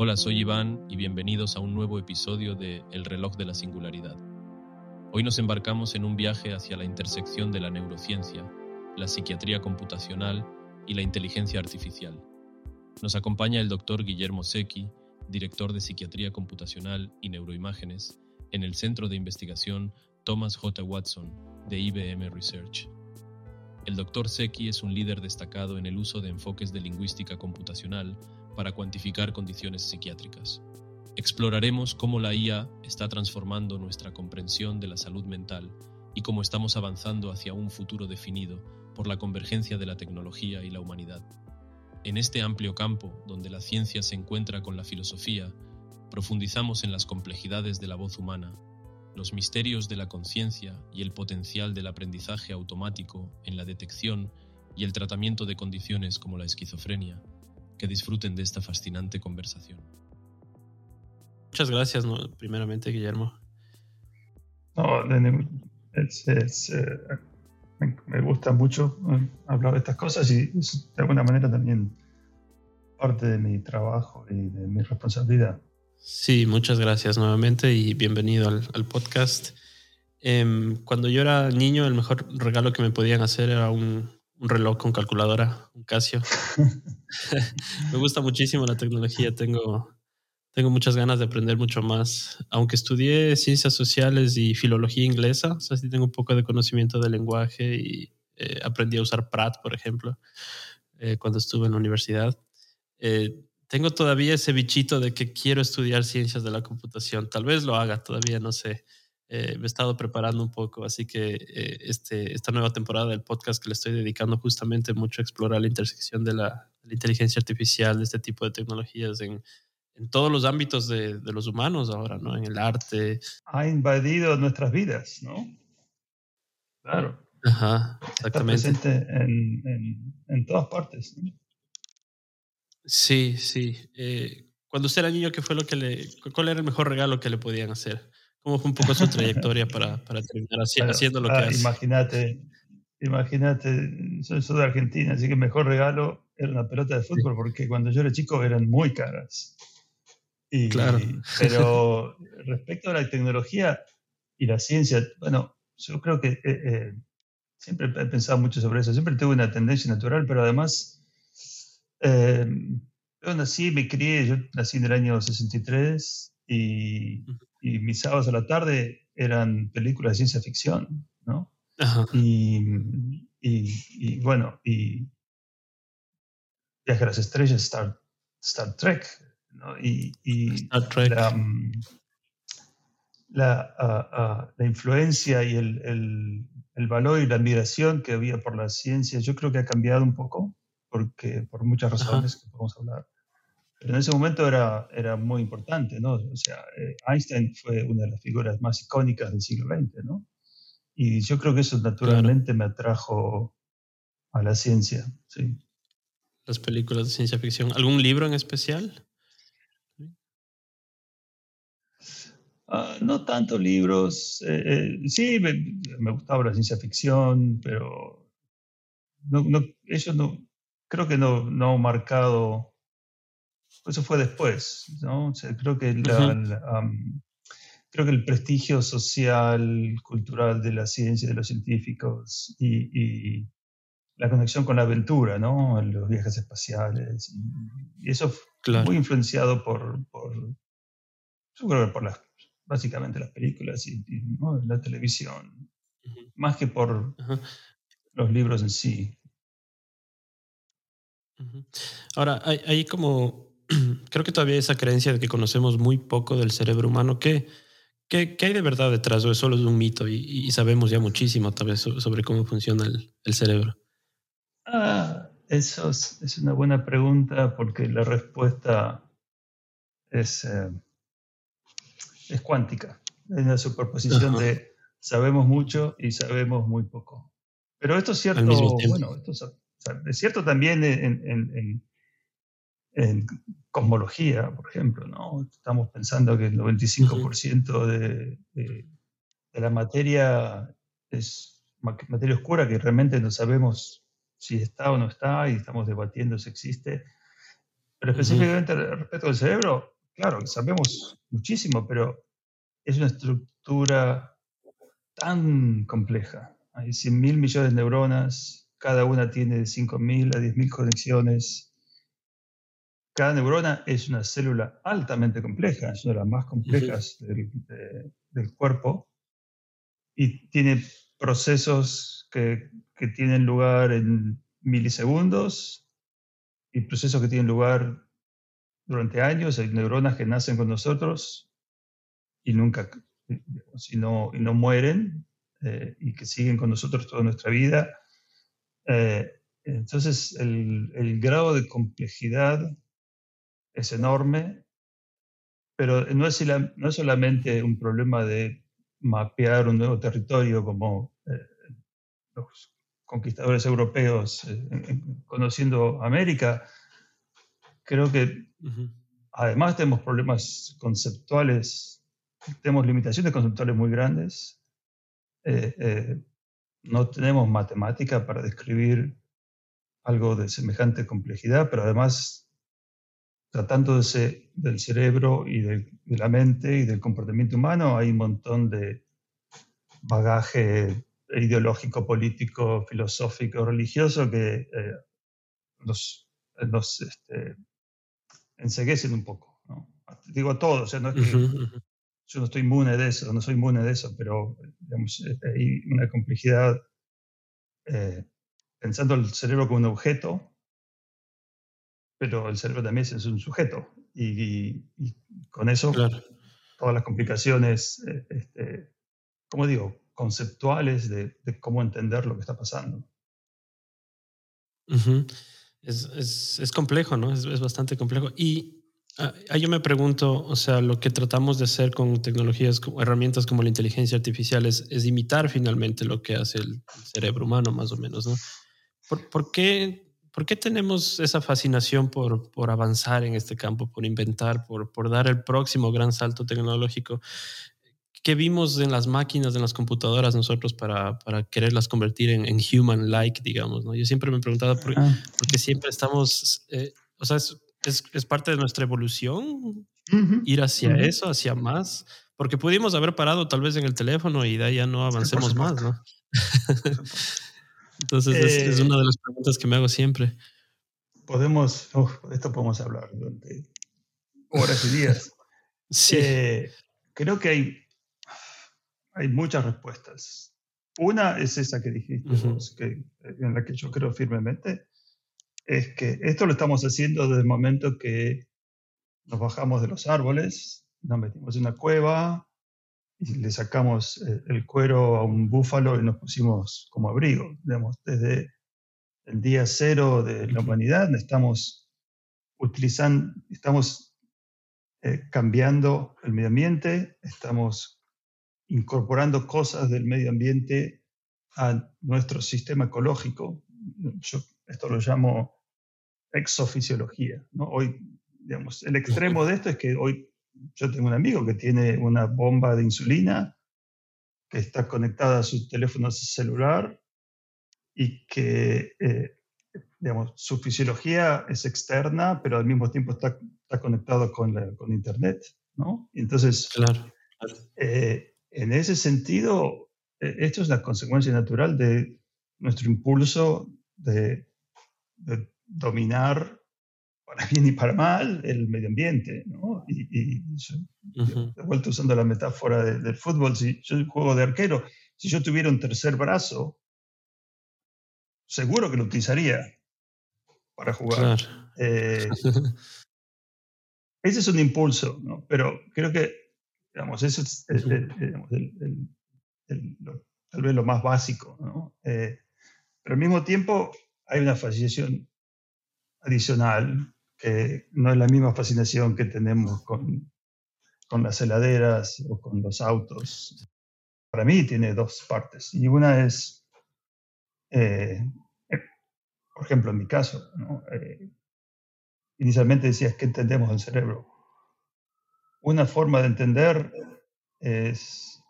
Hola, soy Iván y bienvenidos a un nuevo episodio de El reloj de la singularidad. Hoy nos embarcamos en un viaje hacia la intersección de la neurociencia, la psiquiatría computacional y la inteligencia artificial. Nos acompaña el doctor Guillermo Secchi, director de Psiquiatría Computacional y Neuroimágenes en el Centro de Investigación Thomas J. Watson de IBM Research. El doctor Secchi es un líder destacado en el uso de enfoques de lingüística computacional para cuantificar condiciones psiquiátricas. Exploraremos cómo la IA está transformando nuestra comprensión de la salud mental y cómo estamos avanzando hacia un futuro definido por la convergencia de la tecnología y la humanidad. En este amplio campo, donde la ciencia se encuentra con la filosofía, profundizamos en las complejidades de la voz humana, los misterios de la conciencia y el potencial del aprendizaje automático en la detección y el tratamiento de condiciones como la esquizofrenia, que disfruten de esta fascinante conversación. Muchas gracias, primeramente, Guillermo. No, es, eh, me, gusta mucho eh, hablar de estas cosas y es de alguna manera también parte de mi trabajo y de mi responsabilidad. Sí, muchas gracias nuevamente y bienvenido al, podcast. Em, cuando yo era niño, el mejor regalo que me podían hacer era un, un reloj con calculadora, un Casio. me gusta muchísimo la tecnología, tengo, tengo muchas ganas de aprender mucho más. Aunque estudié ciencias sociales y filología inglesa, o sea, sí tengo un poco de conocimiento del lenguaje y eh, aprendí a usar Pratt, por ejemplo, eh, cuando estuve en la universidad. Eh, tengo todavía ese bichito de que quiero estudiar ciencias de la computación. Tal vez lo haga todavía, no sé. Eh, me he estado preparando un poco, así que eh, este, esta nueva temporada del podcast que le estoy dedicando justamente mucho a explorar la intersección de la, inteligencia artificial, de este tipo de tecnologías en, en todos los ámbitos de, de, los humanos ahora, ¿no? En el arte. Ha invadido nuestras vidas, ¿no? Claro. Ajá, exactamente. Está presente en, en, en todas partes. ¿no? Sí, sí. Eh, cuando usted era niño, ¿qué fue lo que le, cuál era el mejor regalo que le podían hacer? ¿Cómo fue un poco su trayectoria para, para terminar haciendo lo que ah, hace? Imagínate, imagínate, soy, soy, de Argentina, así que el mejor regalo era una pelota de fútbol, porque cuando yo era chico eran muy caras. Y, claro. Pero respecto a la tecnología y la ciencia, bueno, yo creo que eh, eh, siempre he pensado mucho sobre eso, siempre tuve una tendencia natural, pero además, eh, yo nací, me crié, yo nací en el año 63 y y mis sábados a la tarde eran películas de ciencia ficción, ¿no? Y, y, bueno, y Viaje a las Estrellas, Star, Star Trek, ¿no? Y, Star Trek. La, mm, la, la influencia y el, el, el, valor y la admiración que había por la ciencia, yo creo que ha cambiado un poco, porque por muchas razones que podemos hablar. Pero en ese momento era, era muy importante, ¿no? O sea, eh, Einstein fue una de las figuras más icónicas del siglo XX, ¿no? Y yo creo que eso naturalmente me atrajo a la ciencia, sí. Las películas de ciencia ficción. ¿Algún libro en especial? Uh, no tanto libros. Eh, eh, sí, me, me, gustaba la ciencia ficción, pero no, no, eso no, creo que no, no ha marcado eso fue después, ¿no? creo, que creo que el prestigio social, cultural de la ciencia, de los científicos y, la conexión con la aventura, ¿no? Los viajes espaciales. Y, eso fue muy influenciado por, por, yo creo que por las, básicamente las películas y, la televisión, más que por los libros en sí. Ahora, hay, hay como creo que todavía hay esa creencia de que conocemos muy poco del cerebro humano. ¿Qué, qué, qué hay de verdad detrás? ¿O es solo un mito y, sabemos ya muchísimo tal vez sobre cómo funciona el, el cerebro? Ah, eso es, es, una buena pregunta porque la respuesta es, eh, es cuántica. Es una superposición de sabemos mucho y sabemos muy poco. Pero esto es cierto, bueno, esto es, cierto también en, en en cosmología, por ejemplo, ¿no? Estamos pensando que el 95% de, de, la materia es materia oscura que realmente no sabemos si está o no está y estamos debatiendo si existe. Pero específicamente respecto al cerebro, claro, sabemos muchísimo, pero es una estructura tan compleja. Hay 100 mil millones de neuronas, cada una tiene 5.000 a 10.000 conexiones. Cada neurona es una célula altamente compleja, es una de las más complejas del, del, cuerpo y tiene procesos que, que tienen lugar en milisegundos y procesos que tienen lugar durante años. Hay neuronas que nacen con nosotros y nunca, y no, y no mueren eh, y que siguen con nosotros toda nuestra vida. Eh, entonces, el, el, grado de complejidad es enorme, pero no es, no es solamente un problema de mapear un nuevo territorio como eh, los conquistadores europeos conociendo América. Creo que además tenemos problemas conceptuales, tenemos limitaciones conceptuales muy grandes eh, eh, no tenemos matemática para describir algo de semejante complejidad, pero además, tratándose del cerebro y de, la mente y del comportamiento humano, hay un montón de bagaje ideológico, político, filosófico, religioso que eh, nos, nos este, enseguecen un poco. Digo a todos, no es que yo no estoy inmune de eso, no soy inmune de eso, pero digamos, eh, hay una complejidad eh, pensando el cerebro como un objeto, pero el cerebro también es un sujeto. Y, con eso, todas las complicaciones, eh, este, como digo, conceptuales de, cómo entender lo que está pasando. es, es, complejo, ¿no? Es, es, bastante complejo. Y Ah, yo me pregunto, o sea, lo que tratamos de hacer con tecnologías, herramientas como la inteligencia artificial es, imitar finalmente lo que hace el, cerebro humano, más o menos, ¿no? ¿Por, qué, ¿Por, qué, tenemos esa fascinación por, por, avanzar en este campo, por inventar, por, por dar el próximo gran salto tecnológico? ¿Qué vimos en las máquinas, en las computadoras nosotros para, para quererlas convertir en, en human-like, digamos? ¿no? Yo siempre me he preguntado por, qué siempre estamos, eh, o sea, es, es, parte de nuestra evolución ir hacia eso, hacia más, porque pudimos haber parado tal vez en el teléfono y de ahí ya no avancemos más, ¿no? Entonces es, una de las preguntas que me hago siempre. Podemos, esto podemos hablar durante horas y días. sí. Eh, creo que hay, hay muchas respuestas. Una es esa que dijiste, que, en la que yo creo firmemente, es que esto lo estamos haciendo desde el momento que nos bajamos de los árboles, nos metimos en una cueva y le sacamos eh, el cuero a un búfalo y nos pusimos como abrigo. desde el día cero de la humanidad estamos utilizando, estamos eh, cambiando el medio ambiente, estamos incorporando cosas del medio ambiente a nuestro sistema ecológico. Yo esto lo llamo exofisiología. ¿no? Hoy, digamos, el extremo de esto es que hoy yo tengo un amigo que tiene una bomba de insulina que está conectada a su teléfono celular y que, eh, digamos, su fisiología es externa, pero al mismo tiempo está, está conectado con, con Internet, ¿no? Entonces, claro. Eh, en ese sentido, eh, esto es la consecuencia natural de nuestro impulso de, de dominar para bien y para mal el medio ambiente. ¿no? Y, de vuelta usando la metáfora del fútbol, si yo juego de arquero, si yo tuviera un tercer brazo, seguro que lo utilizaría para jugar. Eh, ese es un impulso, ¿no? pero creo que, digamos, eso es tal vez lo más básico. ¿no? Eh, pero al mismo tiempo hay una fascinación adicional, que no es la misma fascinación que tenemos con, con las heladeras o con los autos. Para mí tiene dos partes. Y una es, eh, eh, por ejemplo, en mi caso, eh, inicialmente decías que entendemos el cerebro. Una forma de entender es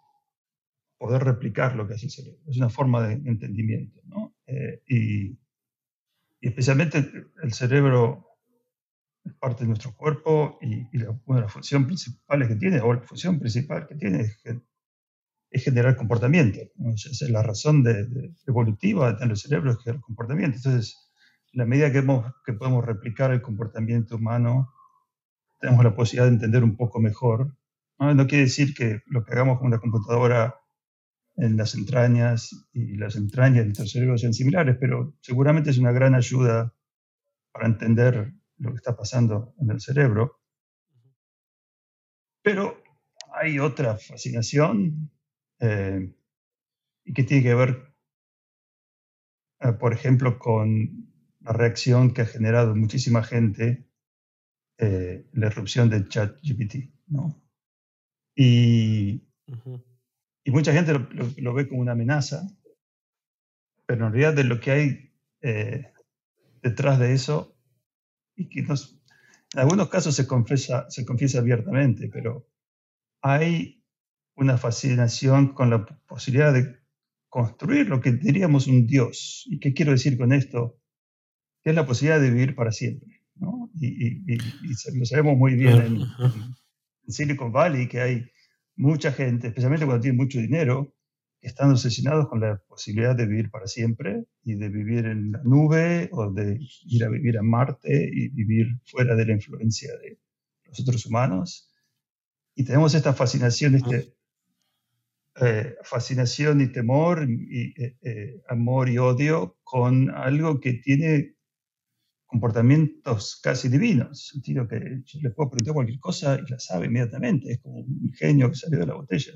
poder replicar lo que hace el cerebro. Es una forma de entendimiento. ¿no? y especialmente el cerebro parte de nuestro cuerpo y, una de las funciones principales que tiene, o la función principal que tiene, es, generar comportamiento. Es la razón evolutiva de tener el cerebro, es generar comportamiento. Entonces, en la medida que, que podemos replicar el comportamiento humano, tenemos la posibilidad de entender un poco mejor. ¿no? no quiere decir que lo que hagamos con una computadora en las entrañas y las entrañas de nuestro cerebro sean similares, pero seguramente es una gran ayuda para entender lo que está pasando en el cerebro. Pero hay otra fascinación eh, y que tiene que ver, eh, por ejemplo, con la reacción que ha generado muchísima gente eh, la erupción de ChatGPT, ¿no? Y, y mucha gente lo, ve como una amenaza, pero en realidad de lo que hay detrás de eso y que nos, en algunos casos se confiesa, se confiesa abiertamente, pero hay una fascinación con la posibilidad de construir lo que diríamos un Dios. ¿Y qué quiero decir con esto? Que es la posibilidad de vivir para siempre. ¿no? Y, y, lo sabemos muy bien en, en, Silicon Valley, que hay mucha gente, especialmente cuando tiene mucho dinero, están obsesionados con la posibilidad de vivir para siempre y de vivir en la nube o de ir a vivir a Marte y vivir fuera de la influencia de los otros humanos. Y tenemos esta fascinación, este, eh, fascinación y temor y eh, eh, amor y odio con algo que tiene comportamientos casi divinos, en sentido que yo le puedo preguntar cualquier cosa y la sabe inmediatamente, es como un genio que salió de la botella.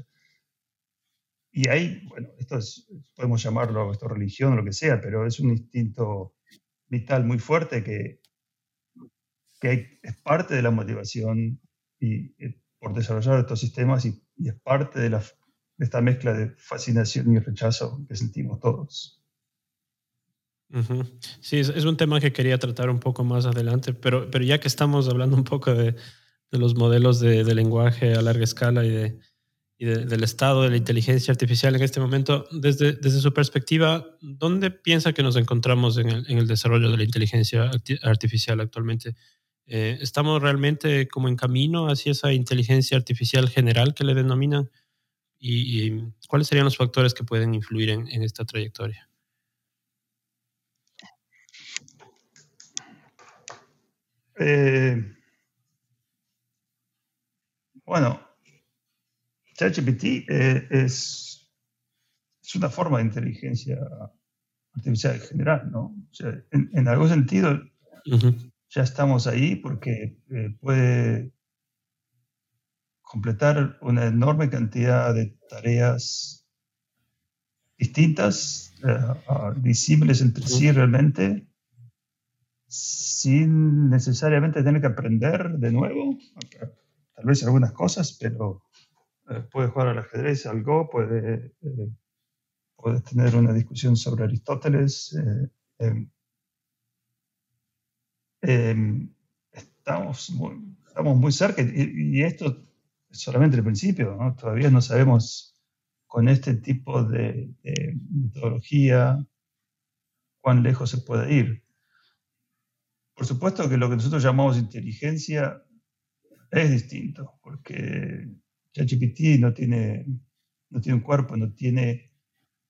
Y ahí, bueno, esto es, podemos llamarlo esto religión o lo que sea, pero es un instinto vital muy fuerte que, que es parte de la motivación y, eh, por desarrollar estos sistemas y, es parte de, la, de, esta mezcla de fascinación y rechazo que sentimos todos. Sí, es, un tema que quería tratar un poco más adelante, pero, pero ya que estamos hablando un poco de, de los modelos de, de lenguaje a larga escala y de, y del estado de la inteligencia artificial en este momento, desde, desde su perspectiva, ¿dónde piensa que nos encontramos en el, en el desarrollo de la inteligencia artificial actualmente? Eh, ¿Estamos realmente como en camino hacia esa inteligencia artificial general que le denominan? ¿Y, cuáles serían los factores que pueden influir en, en esta trayectoria? Eh, bueno, ChatGPT eh, es, es, una forma de inteligencia artificial en general, ¿no? en, algún sentido ya estamos ahí porque eh, puede completar una enorme cantidad de tareas distintas, uh, visibles entre sí realmente, sin necesariamente tener que aprender de nuevo, tal vez algunas cosas, pero eh, puedes jugar al ajedrez, al Go, eh, puedes tener una discusión sobre Aristóteles. Eh, em, em, estamos, muy, estamos muy cerca y, esto es solamente el principio, todavía no sabemos con este tipo de, de metodología cuán lejos se puede ir. Por supuesto que lo que nosotros llamamos inteligencia es distinto, porque ChatGPT no tiene, no tiene un cuerpo, no tiene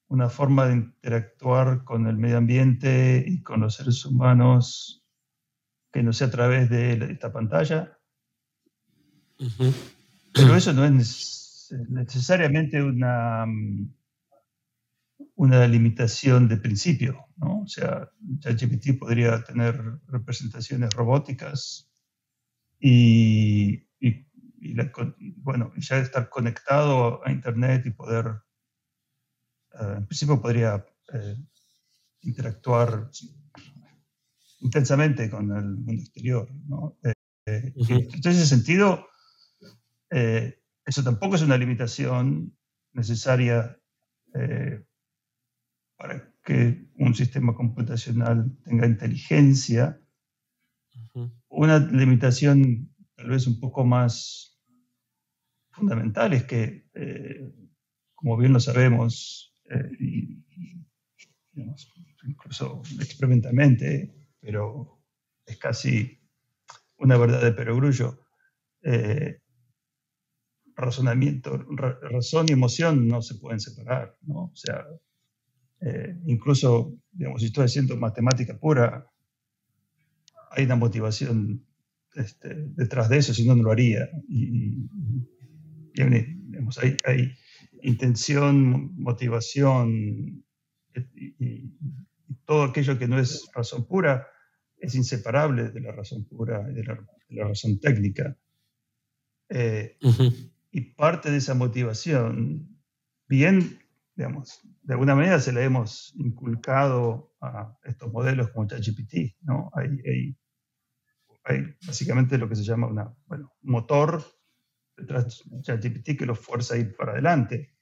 una forma de interactuar con el medio ambiente y con los seres humanos que no sea a través de esta pantalla. Pero eso no es necesariamente una, una limitación de principio, ¿no? O sea, ChatGPT podría tener representaciones robóticas y y bueno, ya estar conectado a Internet y poder, eh, en principio podría eh, interactuar intensamente con el mundo exterior. ¿no? Eh, en ese sentido, eso tampoco es una limitación necesaria para que un sistema computacional tenga inteligencia. Una limitación tal vez un poco más fundamentales que, eh, como bien lo sabemos, eh, incluso experimentalmente, pero es casi una verdad de perogrullo. Eh, razonamiento, razón y emoción no se pueden separar, ¿no? O sea, incluso, digamos, si estoy haciendo matemática pura, hay una motivación este, detrás de eso, si no, no lo haría. Hay, intención, motivación y, todo aquello que no es razón pura es inseparable de la razón pura y de la, razón técnica. Eh, y parte de esa motivación, bien, digamos, de alguna manera se la hemos inculcado a estos modelos como ChatGPT, ¿no? Hay, hay, básicamente lo que se llama una, bueno, un motor ChatGPT que lo fuerza a ir para adelante.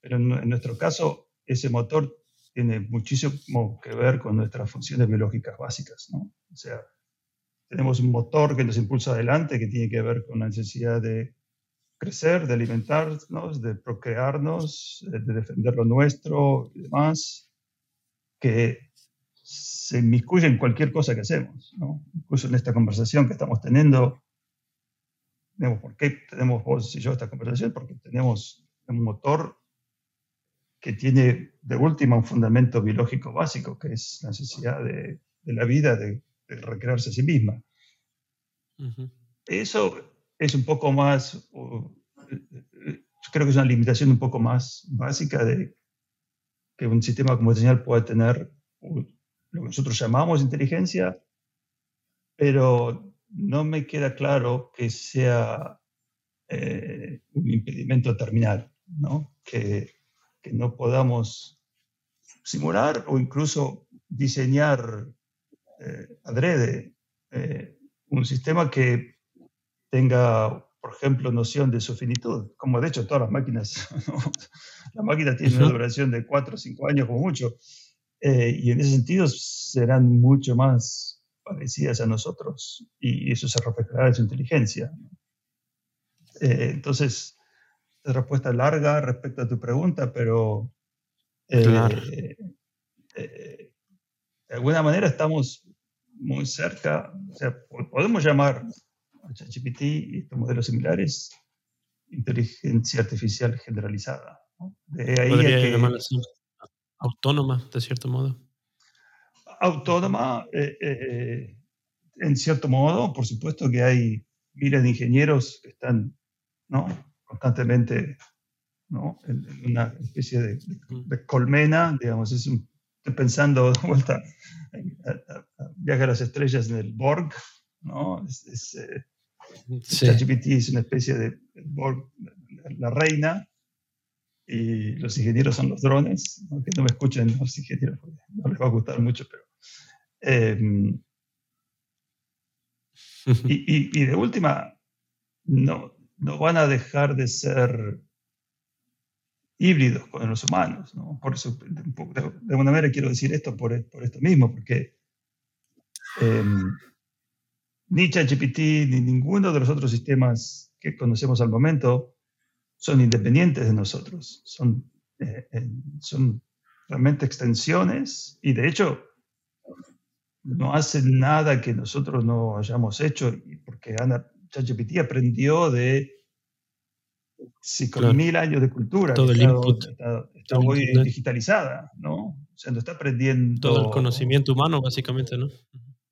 Pero en, nuestro caso, ese motor tiene muchísimo que ver con nuestras funciones biológicas básicas, ¿no? O sea, tenemos un motor que nos impulsa adelante, que tiene que ver con la necesidad de crecer, de alimentarnos, de procrearnos, eh, de defender lo nuestro y demás, que se inmiscuye en cualquier cosa que hacemos, ¿no? Incluso en esta conversación que estamos teniendo, ¿por qué tenemos vos y yo esta conversación? Porque tenemos un motor que tiene de última un fundamento biológico básico, que es la necesidad de, la vida de, recrearse a sí misma. Eso es un poco más, yo creo que es una limitación un poco más básica de que un sistema computacional puede tener lo que nosotros llamamos inteligencia, pero no me queda claro que sea eh, un impedimento terminal, ¿no? Que, que, no podamos simular o incluso diseñar eh, adrede eh, un sistema que tenga, por ejemplo, noción de su finitud, como de hecho todas las máquinas. la máquina tiene una duración de 4 o 5 años como mucho, y en ese sentido serán mucho más parecidas a nosotros, y eso se reflejará en su inteligencia. Eh, entonces, respuesta larga respecto a tu pregunta, pero eh, de alguna manera estamos muy cerca, o sea, podemos llamar ChatGPT y estos modelos similares, inteligencia artificial generalizada. De ahí que, autónoma, de cierto modo. Autónoma, eh, eh, en cierto modo, por supuesto que hay miles de ingenieros que están ¿no? constantemente ¿no? en, una especie de, colmena, digamos, es estoy pensando de vuelta, viaje a las estrellas en el Borg, ¿no? Es, eh, ChatGPT es una especie de la reina y los ingenieros son los drones, aunque no me escuchen los ingenieros, no les va a gustar mucho, pero... Em, y, de última, no, no van a dejar de ser híbridos con los humanos. ¿no? Por eso, de, alguna manera quiero decir esto por, por esto mismo, porque em, ni ChatGPT ni ninguno de los otros sistemas que conocemos al momento son independientes de nosotros, son, eh, son realmente extensiones y de hecho no hacen nada que nosotros no hayamos hecho, porque ChatGPT aprendió de cinco mil años de cultura. Todo el input. Está, muy digitalizada, ¿no? O sea, no está aprendiendo. Todo el conocimiento humano, básicamente, ¿no?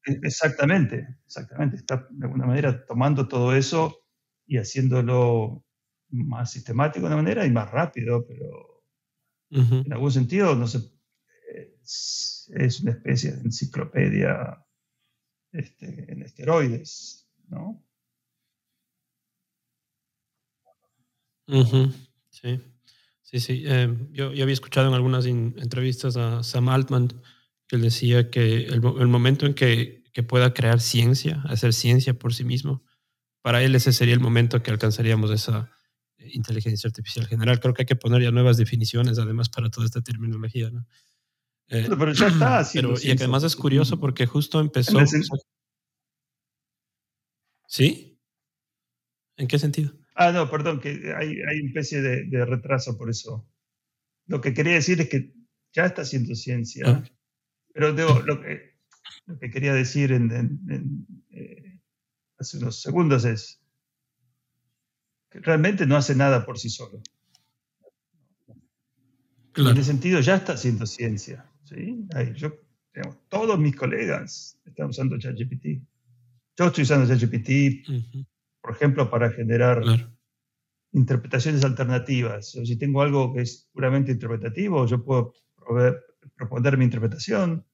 E, exactamente, exactamente. Está de alguna manera tomando todo eso y haciéndolo más sistemático de una manera y más rápido, pero en algún sentido, no sé, es, una especie de enciclopedia este, en esteroides, ¿no? Sí, sí, sí. Eh, yo, había escuchado en algunas entrevistas a Sam Altman que decía que el, momento en que, que, pueda crear ciencia, hacer ciencia por sí mismo, para él ese sería el momento que alcanzaríamos esa inteligencia artificial general. Creo que hay que poner ya nuevas definiciones además para toda esta terminología. ¿no? Eh, pero ya está pero, Y además es curioso porque justo empezó... ¿Sí? ¿En qué sentido? Ah, no, perdón, que hay, hay una especie de, de, retraso por eso. Lo que quería decir es que ya está haciendo ciencia. Ah. Pero digo, lo, que, lo que quería decir en, eh, hace unos segundos es que realmente no hace nada por sí solo. En ese sentido ya está haciendo ciencia. ¿Sí? yo, todos mis colegas están usando ChatGPT. Yo estoy usando ChatGPT, por ejemplo, para generar interpretaciones alternativas. O si tengo algo que es puramente interpretativo, yo puedo proponer mi interpretación,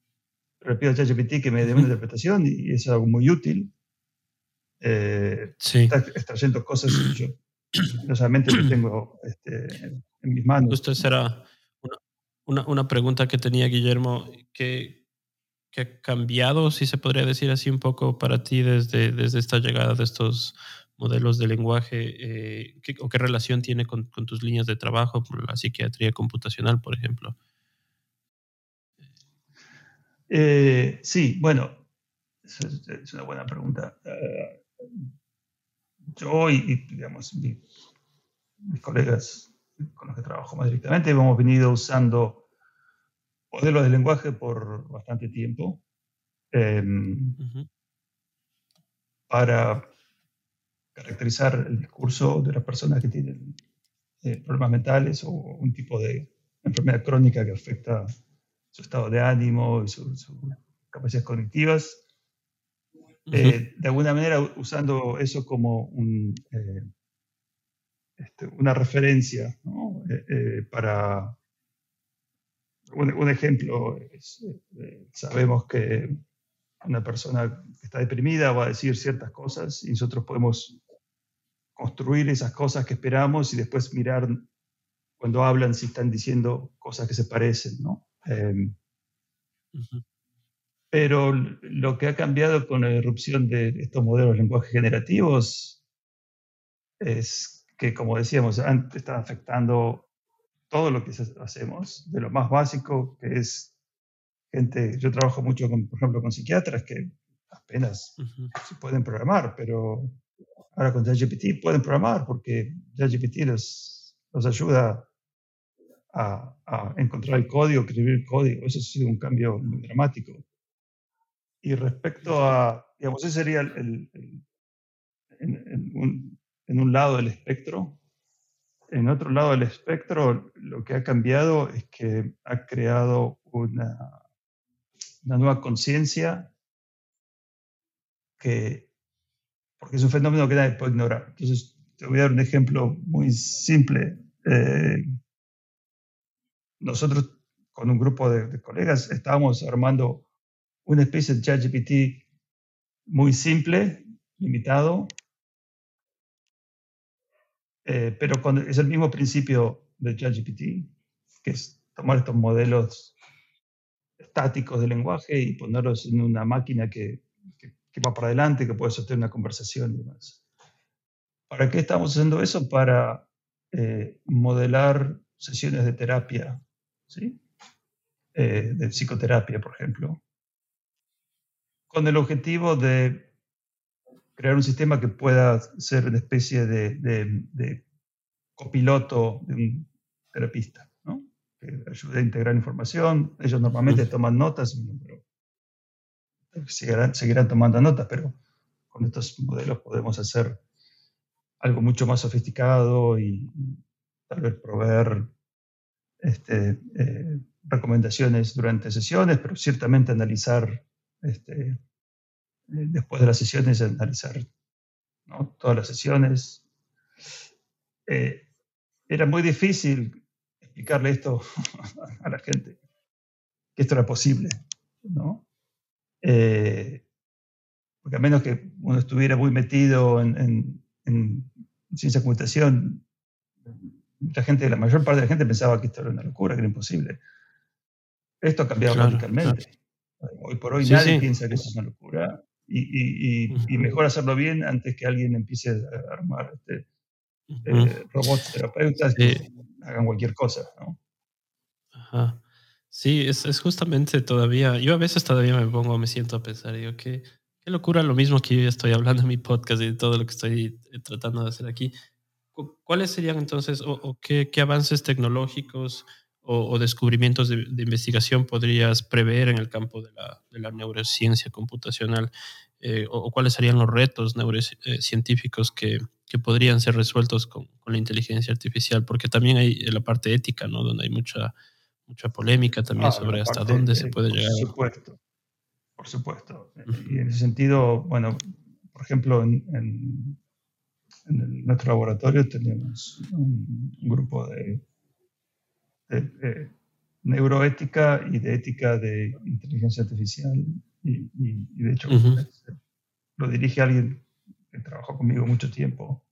le pido a ChatGPT que me dé una interpretación y es algo muy útil. Eh, está extrayendo cosas que yo no solamente lo tengo este, en mis manos. Esto será una, una, pregunta que tenía Guillermo, ¿qué, ¿qué, ha cambiado, si se podría decir así un poco para ti desde, desde esta llegada de estos modelos de lenguaje eh, ¿qué, o qué relación tiene con, con, tus líneas de trabajo, la psiquiatría computacional, por ejemplo? Eh, sí, bueno, es, una buena pregunta. Eh, yo y, digamos, mis colegas con los que trabajo más directamente. Hemos venido usando modelos de lenguaje por bastante tiempo em, para caracterizar el discurso de las personas que tienen eh, problemas mentales o un tipo de enfermedad crónica que afecta su estado de ánimo y sus capacidades cognitivas. Eh, de alguna manera usando eso como un, eh, este, una referencia para un, ejemplo sabemos que una persona que está deprimida va a decir ciertas cosas y nosotros podemos construir esas cosas que esperamos y después mirar cuando hablan si están diciendo cosas que se parecen, ¿no? Em, pero lo que ha cambiado con la irrupción de estos modelos de lenguaje generativos es que, como decíamos, antes está afectando todo lo que hacemos, de lo más básico, que es gente, yo trabajo mucho, con, por ejemplo, con psiquiatras que apenas se pueden programar, pero ahora con ChatGPT pueden programar porque ChatGPT los, los ayuda a, encontrar el código, escribir el código. Eso ha sido un cambio muy dramático. Y respecto a, digamos, ese sería el, en, un, en, un, lado del espectro. En otro lado del espectro, lo que ha cambiado es que ha creado una, una nueva conciencia que, porque es un fenómeno que nadie puede ignorar. Entonces, te voy a dar un ejemplo muy simple. Eh, nosotros con un grupo de, colegas estábamos armando una especie de ChatGPT muy simple, limitado, eh, pero es el mismo principio de ChatGPT, que es tomar estos modelos estáticos de lenguaje y ponerlos en una máquina que, va para adelante, que puede sostener una conversación y demás. ¿Para qué estamos haciendo eso? Para eh, modelar sesiones de terapia ¿sí? Eh, de psicoterapia, por ejemplo, con el objetivo de crear un sistema que pueda ser una especie de, copiloto de un terapista, ¿no? que ayude a integrar información. Ellos normalmente toman notas, pero seguirán, seguirán tomando notas, pero con estos modelos podemos hacer algo mucho más sofisticado y tal vez proveer este, eh, recomendaciones durante sesiones, pero ciertamente analizar, este, después de las sesiones, analizar todas las sesiones. Eh, era muy difícil explicarle esto a la gente, que esto era posible, ¿no? porque a menos que uno estuviera muy metido en, en, en ciencia de computación, la gente, la mayor parte de la gente pensaba que esto era una locura, que era imposible. Esto ha cambiado radicalmente. Hoy por hoy nadie piensa que esto es una locura y, y, mejor hacerlo bien antes que alguien empiece a armar este, eh, robots terapeutas que hagan cualquier cosa. ¿no? Ajá. Sí, es, es, justamente todavía, yo a veces todavía me pongo, me siento a pensar, digo, qué, qué locura lo mismo que yo estoy hablando en mi podcast y todo lo que estoy eh, tratando de hacer aquí. ¿Cuáles serían entonces o, qué, avances tecnológicos o, descubrimientos de, investigación podrías prever en el campo de la, neurociencia computacional? Eh, o, cuáles serían los retos neurocientíficos que, que podrían ser resueltos con, con, la inteligencia artificial? Porque también hay la parte ética, ¿no? Donde hay mucha, mucha polémica también ah, sobre hasta dónde se puede llegar. Por supuesto, por supuesto. Y en ese sentido, bueno, por ejemplo, en, en, nuestro laboratorio tenemos un grupo de de, neuroética y de ética de inteligencia artificial. Y, de hecho, este, lo dirige alguien que trabajó conmigo mucho tiempo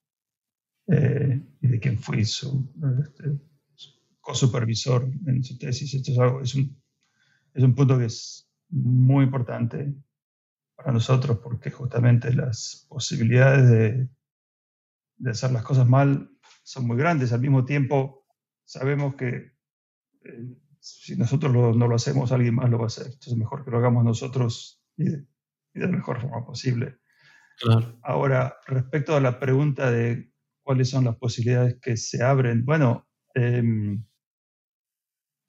eh, y de quien fui su, este, co-supervisor en su tesis. Esto es, algo, es, un, es un punto que es muy importante para nosotros porque justamente las posibilidades de, de hacer las cosas mal son muy grandes. Al mismo tiempo, sabemos que eh, si nosotros no lo hacemos, alguien más lo va a hacer. Entonces es mejor que lo hagamos nosotros y de, la mejor forma posible. Ahora, respecto a la pregunta de cuáles son las posibilidades que se abren, bueno, em,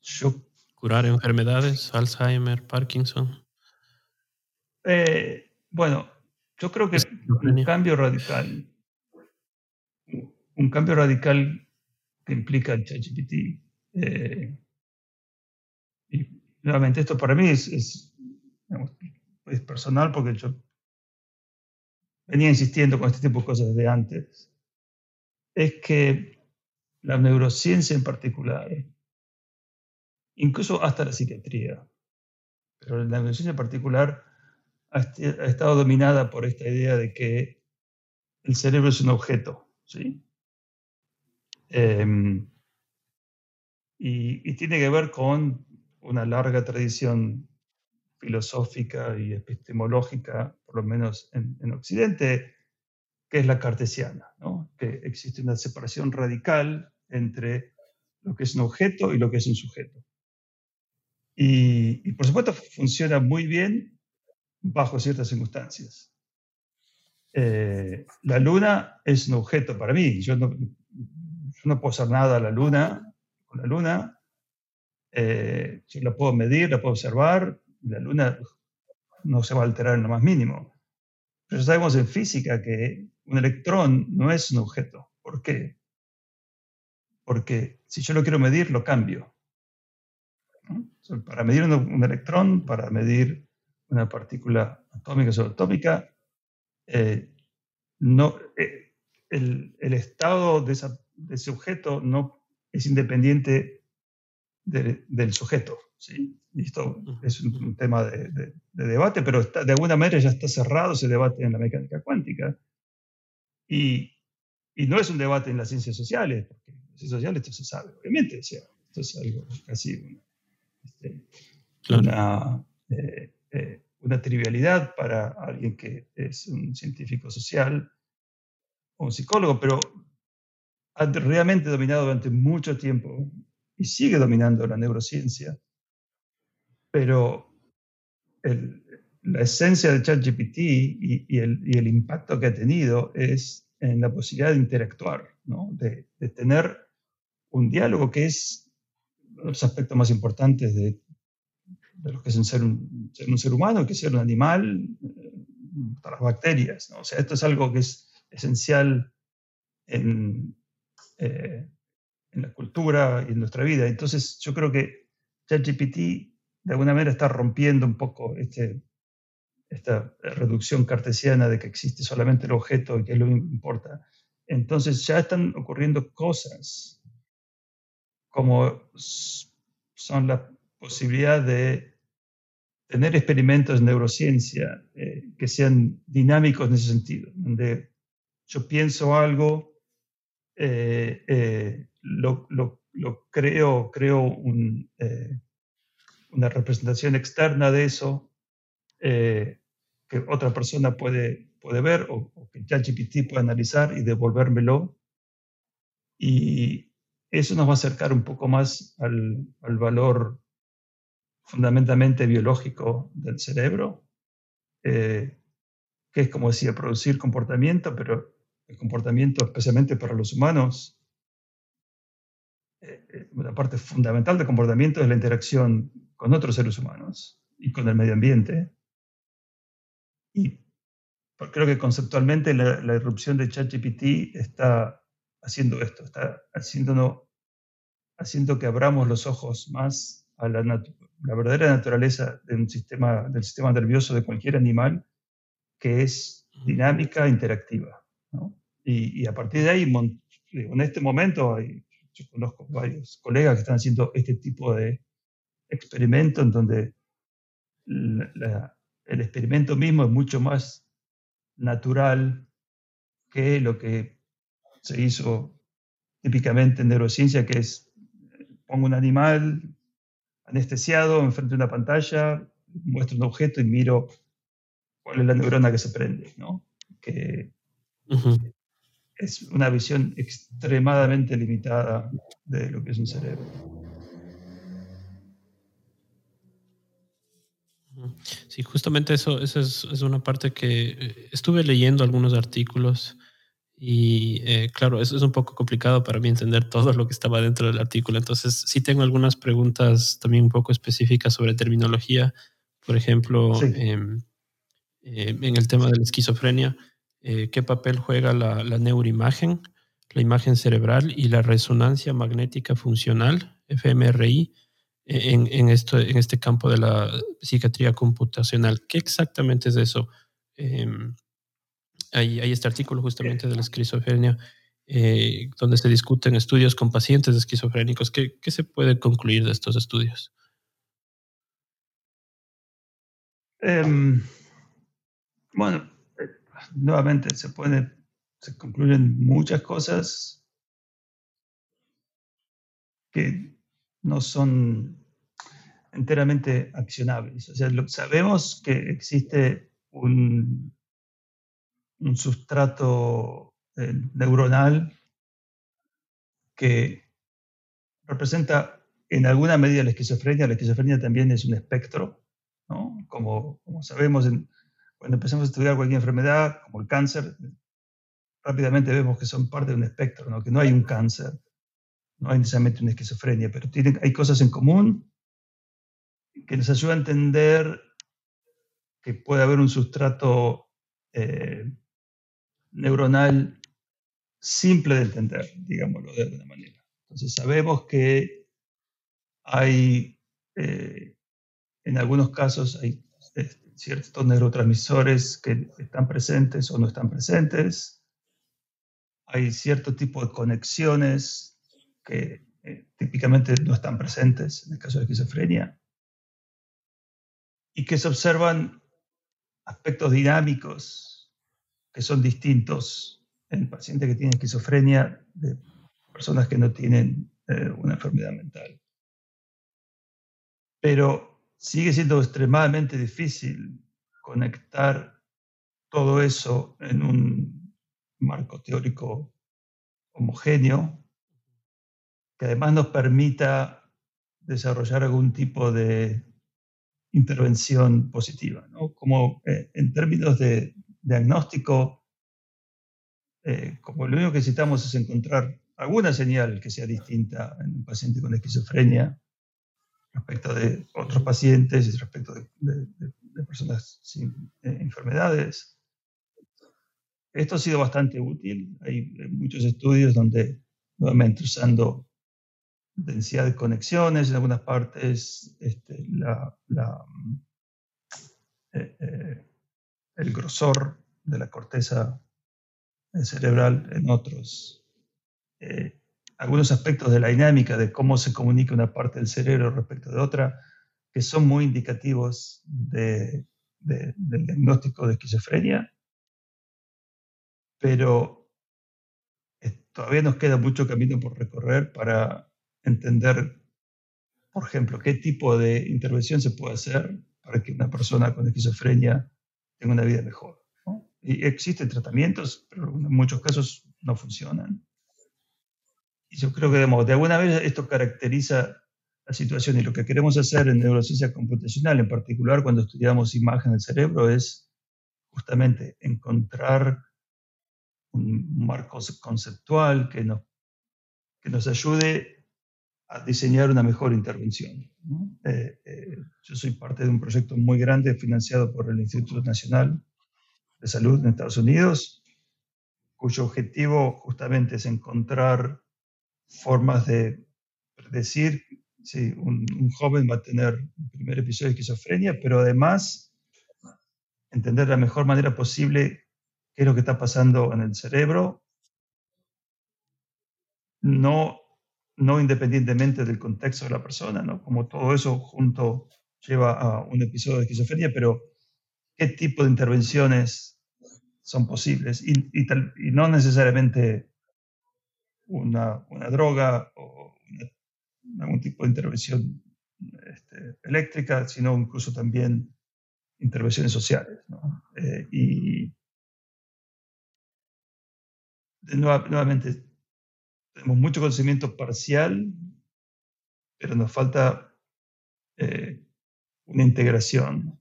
yo... Curar enfermedades, Alzheimer, Parkinson. Eh, bueno, yo creo que un cambio radical, un cambio radical que implica el ChatGPT, eh, y nuevamente esto para mí es, es, personal porque yo venía insistiendo con este tipo de cosas desde antes, es que la neurociencia en particular, incluso hasta la psiquiatría, pero la neurociencia en particular ha, estado dominada por esta idea de que el cerebro es un objeto, ¿sí? Em, y, y, tiene que ver con una larga tradición filosófica y epistemológica, por lo menos en, Occidente, que es la cartesiana, que existe una separación radical entre lo que es un objeto y lo que es un sujeto. Y, por supuesto funciona muy bien bajo ciertas circunstancias. Eh, la luna es un objeto para mí. Yo no, yo no puedo hacer nada a la luna, la luna, eh, yo la puedo medir, la puedo observar, la luna no se va a alterar en lo más mínimo. Pero sabemos en física que un electrón no es un objeto. ¿Por qué? Porque si yo lo quiero medir, lo cambio. Para medir un, electrón, para medir una partícula atómica o subatómica, eh, no, eh, el, el, estado de, de, ese objeto no es independiente del sujeto. ¿sí? esto es un, tema de, debate, pero de alguna manera ya está cerrado ese debate en la mecánica cuántica. Y, y, no es un debate en las ciencias sociales, porque en las ciencias sociales esto se sabe, obviamente. esto es algo casi una, este, eh, eh, una, trivialidad para alguien que es un científico social o un psicólogo, pero ha realmente dominado durante mucho tiempo y sigue dominando la neurociencia. Pero la esencia de ChatGPT y, y, el, y, el, impacto que ha tenido es en la posibilidad de interactuar, ¿no? de, de, tener un diálogo que es uno de los aspectos más importantes de, de lo que es un ser, un ser, un ser humano, que es ser un animal, eh, las bacterias. ¿no? O sea, esto es algo que es esencial en, eh, en la cultura y en nuestra vida. Entonces yo creo que ChatGPT de alguna manera está rompiendo un poco este, esta reducción cartesiana de que existe solamente el objeto y que es lo que importa. Entonces ya están ocurriendo cosas como son la posibilidad de tener experimentos de neurociencia eh, que sean dinámicos en ese sentido, donde yo pienso algo, eh, eh, lo, creo, creo eh, una representación externa de eso que otra persona puede, puede ver o, que ChatGPT puede analizar y devolvérmelo. Y eso nos va a acercar un poco más al, al valor fundamentalmente biológico del cerebro, que es, como decía, producir comportamiento, pero el comportamiento, especialmente para los humanos, eh, una parte fundamental del comportamiento es la interacción con otros seres humanos y con el medio ambiente. Y creo que conceptualmente la, irrupción de ChatGPT está haciendo esto, está haciendo que abramos los ojos más a la, la verdadera naturaleza de un sistema, del sistema nervioso de cualquier animal, que es dinámica, interactiva. Y, a partir de ahí, en este momento, hay, yo conozco varios colegas que están haciendo este tipo de experimento en donde el experimento mismo es mucho más natural que lo que se hizo típicamente en neurociencia, que es pongo un animal, anestesiado enfrente de una pantalla, muestro un objeto y miro cuál es la neurona que se prende, ¿no? Que es una visión extremadamente limitada de lo que es un cerebro. Sí, justamente eso, eso es, es, una parte que eh, estuve leyendo algunos artículos y eh, claro, eso es un poco complicado para mí entender todo lo que estaba dentro del artículo. Entonces, sí tengo algunas preguntas también un poco específicas sobre terminología. Por ejemplo, em, eh, en el tema de la esquizofrenia, eh, ¿qué papel juega la, neuroimagen, la imagen cerebral y la resonancia magnética funcional, fMRI, en, en, este campo de la psiquiatría computacional? ¿Qué exactamente es eso? Em, hay, este artículo justamente de la esquizofrenia eh, donde se discuten estudios con pacientes esquizofrénicos. ¿Qué, ¿Qué, se puede concluir de estos estudios? Em, bueno, nuevamente se puede, se concluyen muchas cosas que no son enteramente accionables. O sea, sabemos que existe un un sustrato eh, neuronal que representa en alguna medida la esquizofrenia. La esquizofrenia también es un espectro, ¿no? como, como sabemos cuando empezamos a estudiar cualquier enfermedad, como el cáncer, rápidamente vemos que son parte de un espectro, que no hay un cáncer, no hay necesariamente una esquizofrenia, pero hay cosas en común que nos ayudan a entender que puede haber un sustrato eh, neuronal simple de entender, digámoslo de alguna manera. Entonces sabemos que hay, eh, en algunos casos, hay eh, ciertos neurotransmisores que están presentes o no están presentes. Hay cierto tipo de conexiones que eh, típicamente no están presentes en el caso de esquizofrenia y que se observan aspectos dinámicos que son distintos en pacientes que tienen esquizofrenia de personas que no tienen eh, una enfermedad mental. Pero sigue siendo extremadamente difícil conectar todo eso en un marco teórico homogéneo que además nos permita desarrollar algún tipo de intervención positiva, ¿no? como eh, en términos de diagnóstico, eh, como lo único que necesitamos es encontrar alguna señal que sea distinta en un paciente con esquizofrenia respecto de otros pacientes y respecto de, personas sin eh, enfermedades. Esto ha sido bastante útil. Hay muchos estudios donde, nuevamente, usando densidad de conexiones en algunas partes, este, la, eh, el grosor de la corteza cerebral en otros. Eh, algunos aspectos de la dinámica de cómo se comunica una parte del cerebro respecto de otra, que son muy indicativos del diagnóstico de esquizofrenia, pero eh, todavía nos queda mucho camino por recorrer para entender, por ejemplo, qué tipo de intervención se puede hacer para que una persona con esquizofrenia tenga una vida mejor. Y existen tratamientos, pero en muchos casos no funcionan. Yo creo que de alguna vez esto caracteriza la situación y lo que queremos hacer en neurociencia computacional, en particular cuando estudiamos imagen del cerebro, es justamente encontrar un marco conceptual que nos, que nos ayude a diseñar una mejor intervención. Eh, eh, yo soy parte de un proyecto muy grande financiado por el Instituto Nacional de Salud en Estados Unidos, cuyo objetivo justamente es encontrar formas de predecir si un, joven va a tener un primer episodio de esquizofrenia, pero además entender la mejor manera posible qué es lo que está pasando en el cerebro, no no independientemente del contexto de la persona, ¿no? Como todo eso junto lleva a un episodio de esquizofrenia, pero qué tipo de intervenciones son posibles y, no necesariamente una, droga o algún tipo de intervención este, eléctrica, sino incluso también intervenciones sociales. Eh, y nuevamente, tenemos mucho conocimiento parcial, pero nos falta eh, una integración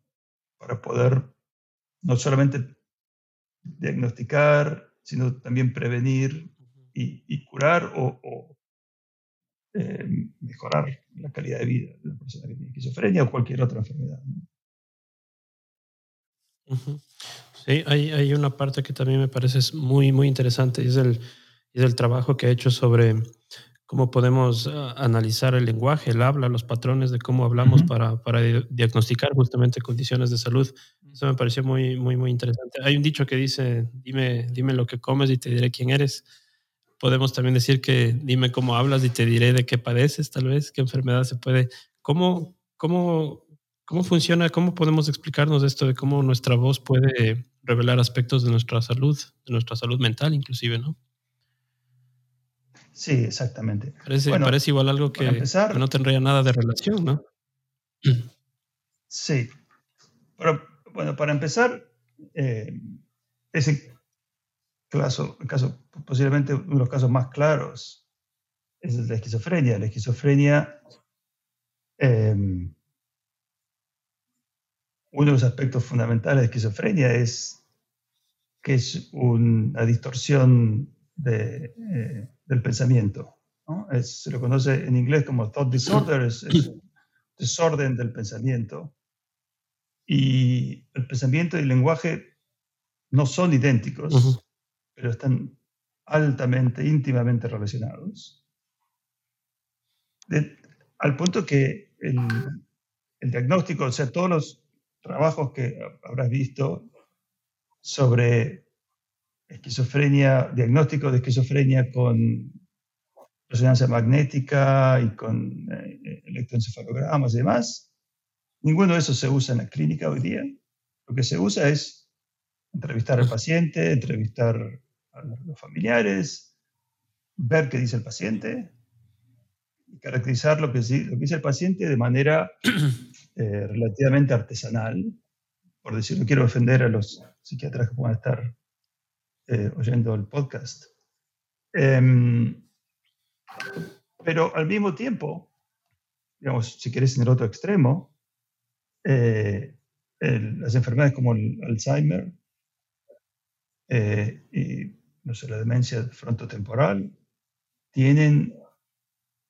para poder no solamente diagnosticar, sino también prevenir y, curar o, eh, mejorar la calidad de vida de una persona que tiene esquizofrenia o cualquier otra enfermedad. Sí, hay, hay, una parte que también me parece muy, muy interesante, es el, y del trabajo que ha hecho sobre cómo podemos ah, analizar el lenguaje, el habla, los patrones de cómo hablamos para, para, diagnosticar justamente condiciones de salud. Eso me pareció muy, muy, muy interesante. Hay un dicho que dice, dime, dime lo que comes y te diré quién eres. Podemos también decir que dime cómo hablas y te diré de qué padeces, tal vez, qué enfermedad se puede. ¿Cómo, cómo, cómo funciona? ¿Cómo podemos explicarnos esto de cómo nuestra voz puede revelar aspectos de nuestra salud, de nuestra salud mental inclusive, ¿no? Sí, exactamente. Parece, igual algo que, no tendría nada de relación, ¿no? Sí. Pero, bueno, para empezar, eh, ese caso, caso, posiblemente uno de los casos más claros es la esquizofrenia. La esquizofrenia, em, uno de los aspectos fundamentales de esquizofrenia es que es una distorsión de, eh, del pensamiento. se lo conoce en inglés como thought disorder, es, desorden del pensamiento. Y el pensamiento y el lenguaje no son idénticos, pero están altamente, íntimamente relacionados. al punto que el, diagnóstico, o sea, todos los trabajos que habrás visto sobre esquizofrenia, diagnóstico de esquizofrenia con resonancia magnética y con eh, electroencefalogramas y demás. Ninguno de esos se usa en la clínica hoy día. Lo que se usa es entrevistar al paciente, entrevistar a los familiares, ver qué dice el paciente y caracterizar lo que, lo que dice el paciente de manera eh, relativamente artesanal. Por decir, no quiero ofender a los psiquiatras que puedan estar eh, oyendo el podcast. Em, pero al mismo tiempo, digamos, si quieres en el otro extremo, eh, las enfermedades como el Alzheimer y no sé, la demencia frontotemporal tienen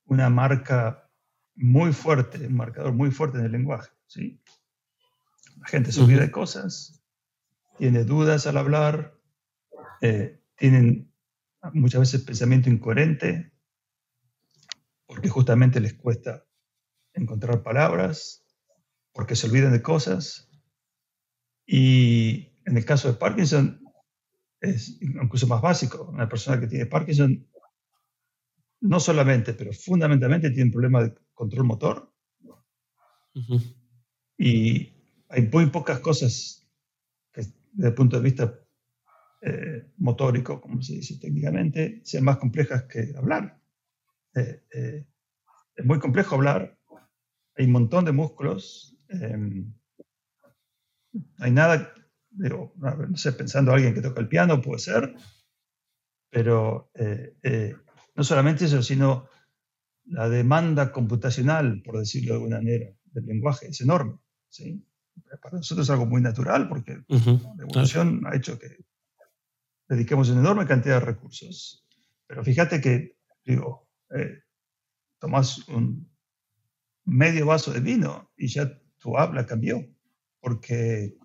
una marca muy fuerte, un marcador muy fuerte en el lenguaje. ¿sí? La gente se olvida de cosas, tiene dudas al hablar, eh, tienen muchas veces pensamiento incoherente, porque justamente les cuesta encontrar palabras, porque se olvidan de cosas. Y en el caso de Parkinson, es incluso más básico. Una persona que tiene Parkinson no solamente, pero fundamentalmente tiene un problema de control motor. Y hay muy pocas cosas que desde el punto de vista eh, motórico, como se dice técnicamente, sean más complejas que hablar. Eh, eh, es muy complejo hablar, hay un montón de músculos, em, no hay nada, no sé, pensando a alguien que toca el piano, puede ser, pero no solamente eso, sino la demanda computacional, por decirlo de alguna manera, del lenguaje es enorme. ¿sí? Para nosotros es algo muy natural porque la evolución ha hecho que dediquemos una enorme cantidad de recursos. Pero fíjate que, digo, eh, tomás un medio vaso de vino y ya tu habla cambió, porque,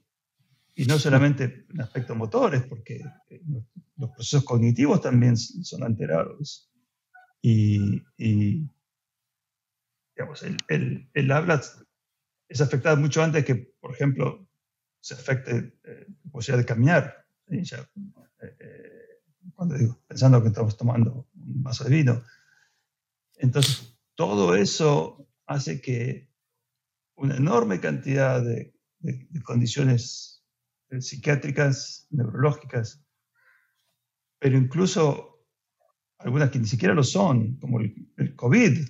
y no solamente en aspectos motores, porque eh, los procesos cognitivos también son alterados. Y, digamos, el, el, habla es afectado mucho antes que, por ejemplo, se afecte eh, la posibilidad de caminar. Ya, eh, cuando digo, pensando que estamos tomando un vaso de vino. Entonces, todo eso hace que una enorme cantidad de, condiciones eh, psiquiátricas, neurológicas, pero incluso algunas que ni siquiera lo son, como el, COVID,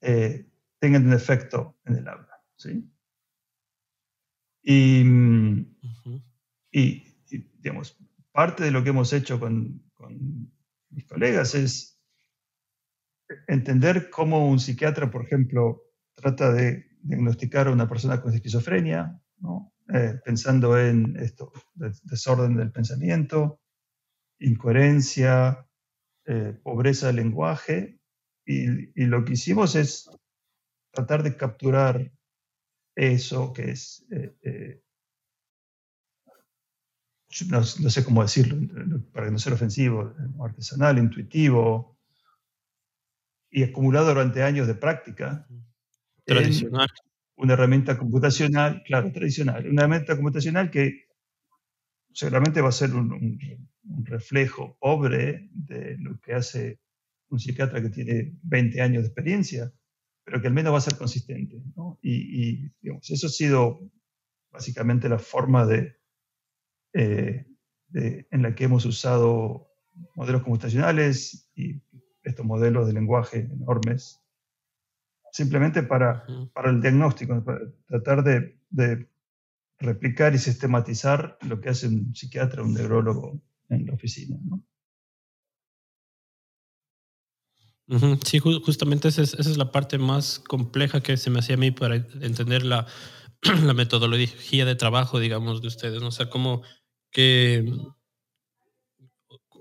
eh, tengan un efecto en el habla. ¿sí? Y, y, digamos, parte de lo que hemos hecho con, con mis colegas es entender cómo un psiquiatra, por ejemplo, trata de diagnosticar a una persona con esquizofrenia, eh, pensando en esto, desorden del pensamiento, incoherencia, eh, pobreza del lenguaje, y, lo que hicimos es tratar de capturar eso que es, eh, no, sé cómo decirlo, para no ser ofensivo, artesanal, intuitivo, y acumulado durante años de práctica. Tradicional. Una herramienta computacional, claro, tradicional. Una herramienta computacional que seguramente va a ser un, reflejo pobre de lo que hace un psiquiatra que tiene 20 años de experiencia, pero que al menos va a ser consistente. Y, digamos, eso ha sido básicamente la forma de, eh, de, en la que hemos usado modelos computacionales y estos modelos de lenguaje enormes, simplemente para, para el diagnóstico, para tratar de, de, replicar y sistematizar lo que hace un psiquiatra, un neurólogo en la oficina. ¿no? Sí, justamente esa es, esa es, la parte más compleja que se me hacía a mí para entender la, la metodología de trabajo, digamos, de ustedes. ¿no? O sea, cómo que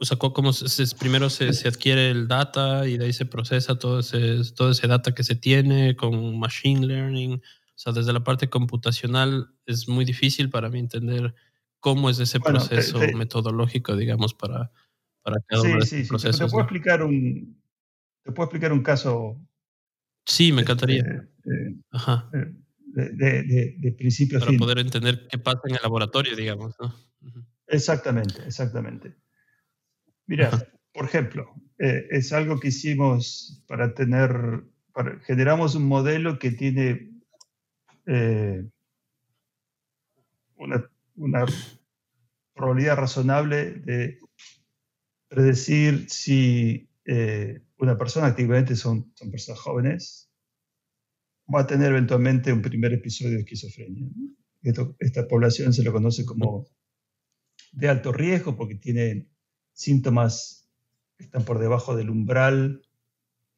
o sea, cómo se, primero se, se, adquiere el data y de ahí se procesa todo ese, todo ese data que se tiene con machine learning. O sea, desde la parte computacional es muy difícil para mí entender cómo es ese proceso metodológico, digamos, para, para cada uno de sí, procesos. Sí, te puedo, explicar un, te puedo explicar un caso. Sí, me encantaría. Este, Ajá. De, de, de, principio Para poder entender qué pasa en el laboratorio, digamos, ¿no? Exactamente, exactamente. Mira, por ejemplo, eh, es algo que hicimos para tener, generamos un modelo que tiene eh, una, probabilidad razonable de predecir si eh, una persona, activamente son, son personas jóvenes, va a tener eventualmente un primer episodio de esquizofrenia. esta población se lo conoce como de alto riesgo porque tiene síntomas que están por debajo del umbral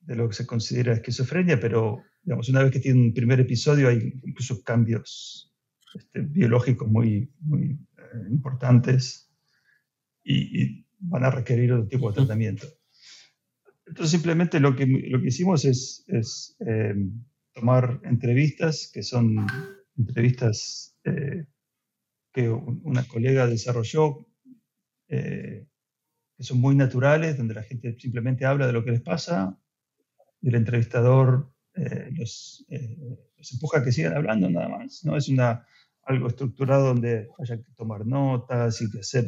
de lo que se considera esquizofrenia, pero digamos, una vez que tiene un primer episodio hay incluso cambios este, biológicos muy, muy eh, importantes y, van a requerir otro tipo de tratamiento. Entonces simplemente lo que, lo que hicimos es, es eh, tomar entrevistas, que son entrevistas eh, que una colega desarrolló que son muy naturales, donde la gente simplemente habla de lo que les pasa y el entrevistador eh, los, eh, los, empuja a que sigan hablando nada más. No es una, algo estructurado donde haya que tomar notas y que hacer,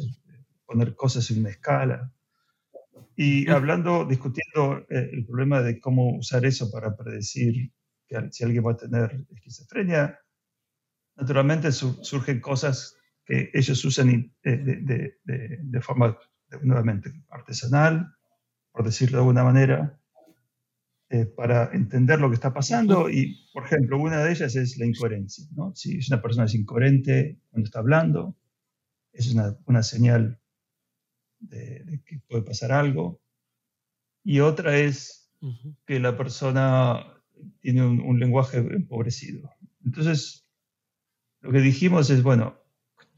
poner cosas en una escala. Y hablando, discutiendo eh, el problema de cómo usar eso para predecir que si alguien va a tener esquizofrenia, naturalmente surgen cosas que ellos usan de, de, de, de forma nuevamente artesanal, por decirlo de alguna manera, eh, para entender lo que está pasando. Y, por ejemplo, una de ellas es la incoherencia. ¿no? Si es una persona es incoherente cuando está hablando, es una, una señal de, que puede pasar algo. Y otra es que la persona tiene un, un lenguaje empobrecido. Entonces, lo que dijimos es, bueno,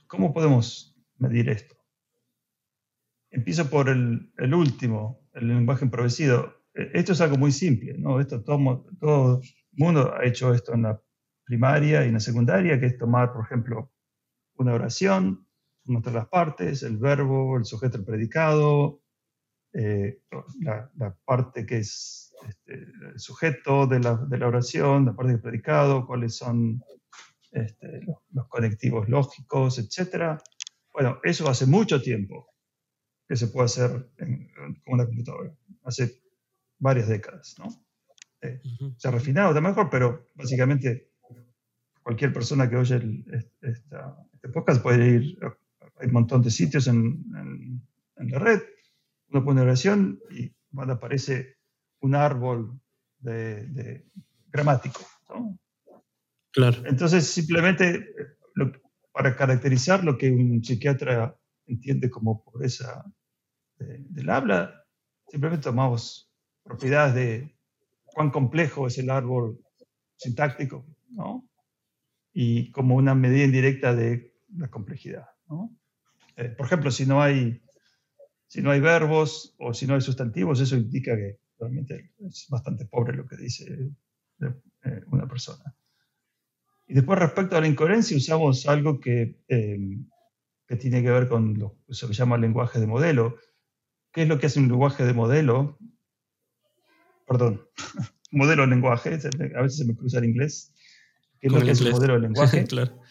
¿cómo podemos medir esto? Empiezo por el, último, el lenguaje improvisado. eh, esto es algo muy simple, ¿no? Esto todo, el mundo ha hecho esto en la primaria y en la secundaria, que es tomar, por ejemplo, una oración, nuestras las partes, el verbo, el sujeto, el predicado, eh, la, parte que es este, el sujeto de la, de la, oración, la parte del predicado, cuáles son este, los, conectivos lógicos, etc. Bueno, eso hace mucho tiempo que se puede hacer con una computadora, hace varias décadas, ¿no? Eh, se ha refinado, está mejor, pero básicamente cualquier persona que oye este podcast puede ir, hay un montón de sitios en, en, la red, uno pone oración y cuando aparece un árbol de, gramático. ¿no? Claro. Entonces, simplemente para caracterizar lo que un psiquiatra entiende como pobreza del habla, simplemente tomamos propiedades de cuán complejo es el árbol sintáctico, ¿no? y como una medida indirecta de la complejidad. Eh, por ejemplo, si no, hay, si no hay verbos o si no hay sustantivos, eso indica que realmente es bastante pobre lo que dice eh, una persona. Y después respecto a la incoherencia usamos algo que, eh, que tiene que ver con lo que se llama lenguaje de modelo. ¿Qué es lo que hace un lenguaje de modelo? Perdón, modelo de lenguaje, a veces se me cruza el inglés que es lo que es el modelo de lenguaje. claro.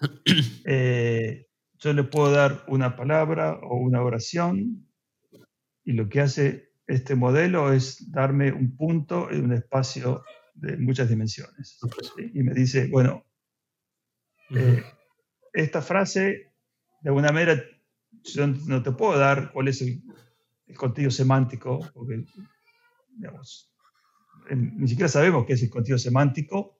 Eh, yo le puedo dar una palabra o una oración y lo que hace este modelo es darme un punto en un espacio de muchas dimensiones. Y me dice, bueno, eh, esta frase, de alguna manera, yo no te puedo dar cuál es el, contenido semántico, porque, digamos, ni siquiera sabemos qué es el contenido semántico,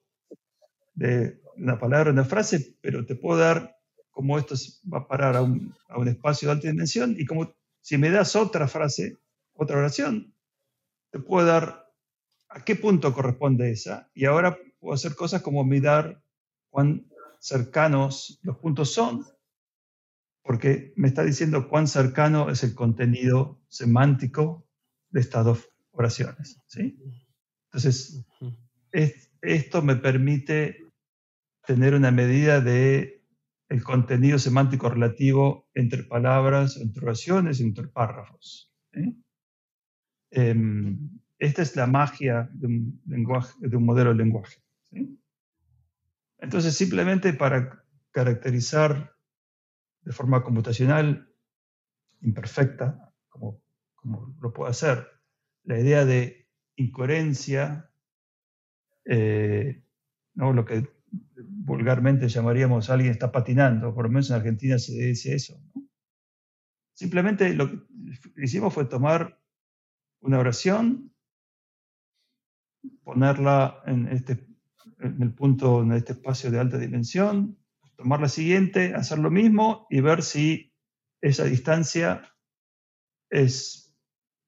de una palabra, una frase, pero te puedo dar cómo esto va a parar a un, a un espacio de alta dimensión y como si me das otra frase, otra oración, te puedo dar a qué punto corresponde esa. Y ahora puedo hacer cosas como mirar cuán cercanos los puntos son, porque me está diciendo cuán cercano es el contenido semántico de estas dos oraciones. ¿sí? Entonces, esto me permite tener una medida de el contenido semántico relativo entre palabras, entre oraciones, entre párrafos. Em, esta es la magia de un, lenguaje, de un modelo de lenguaje. Entonces, simplemente para caracterizar de forma computacional imperfecta, como, como lo puedo hacer, la idea de incoherencia, eh, ¿no? lo que vulgarmente llamaríamos alguien está patinando, por lo menos en Argentina se dice eso. Simplemente lo que hicimos fue tomar una oración, ponerla en, este, en el punto, en este espacio de alta dimensión, tomar la siguiente, hacer lo mismo y ver si esa distancia es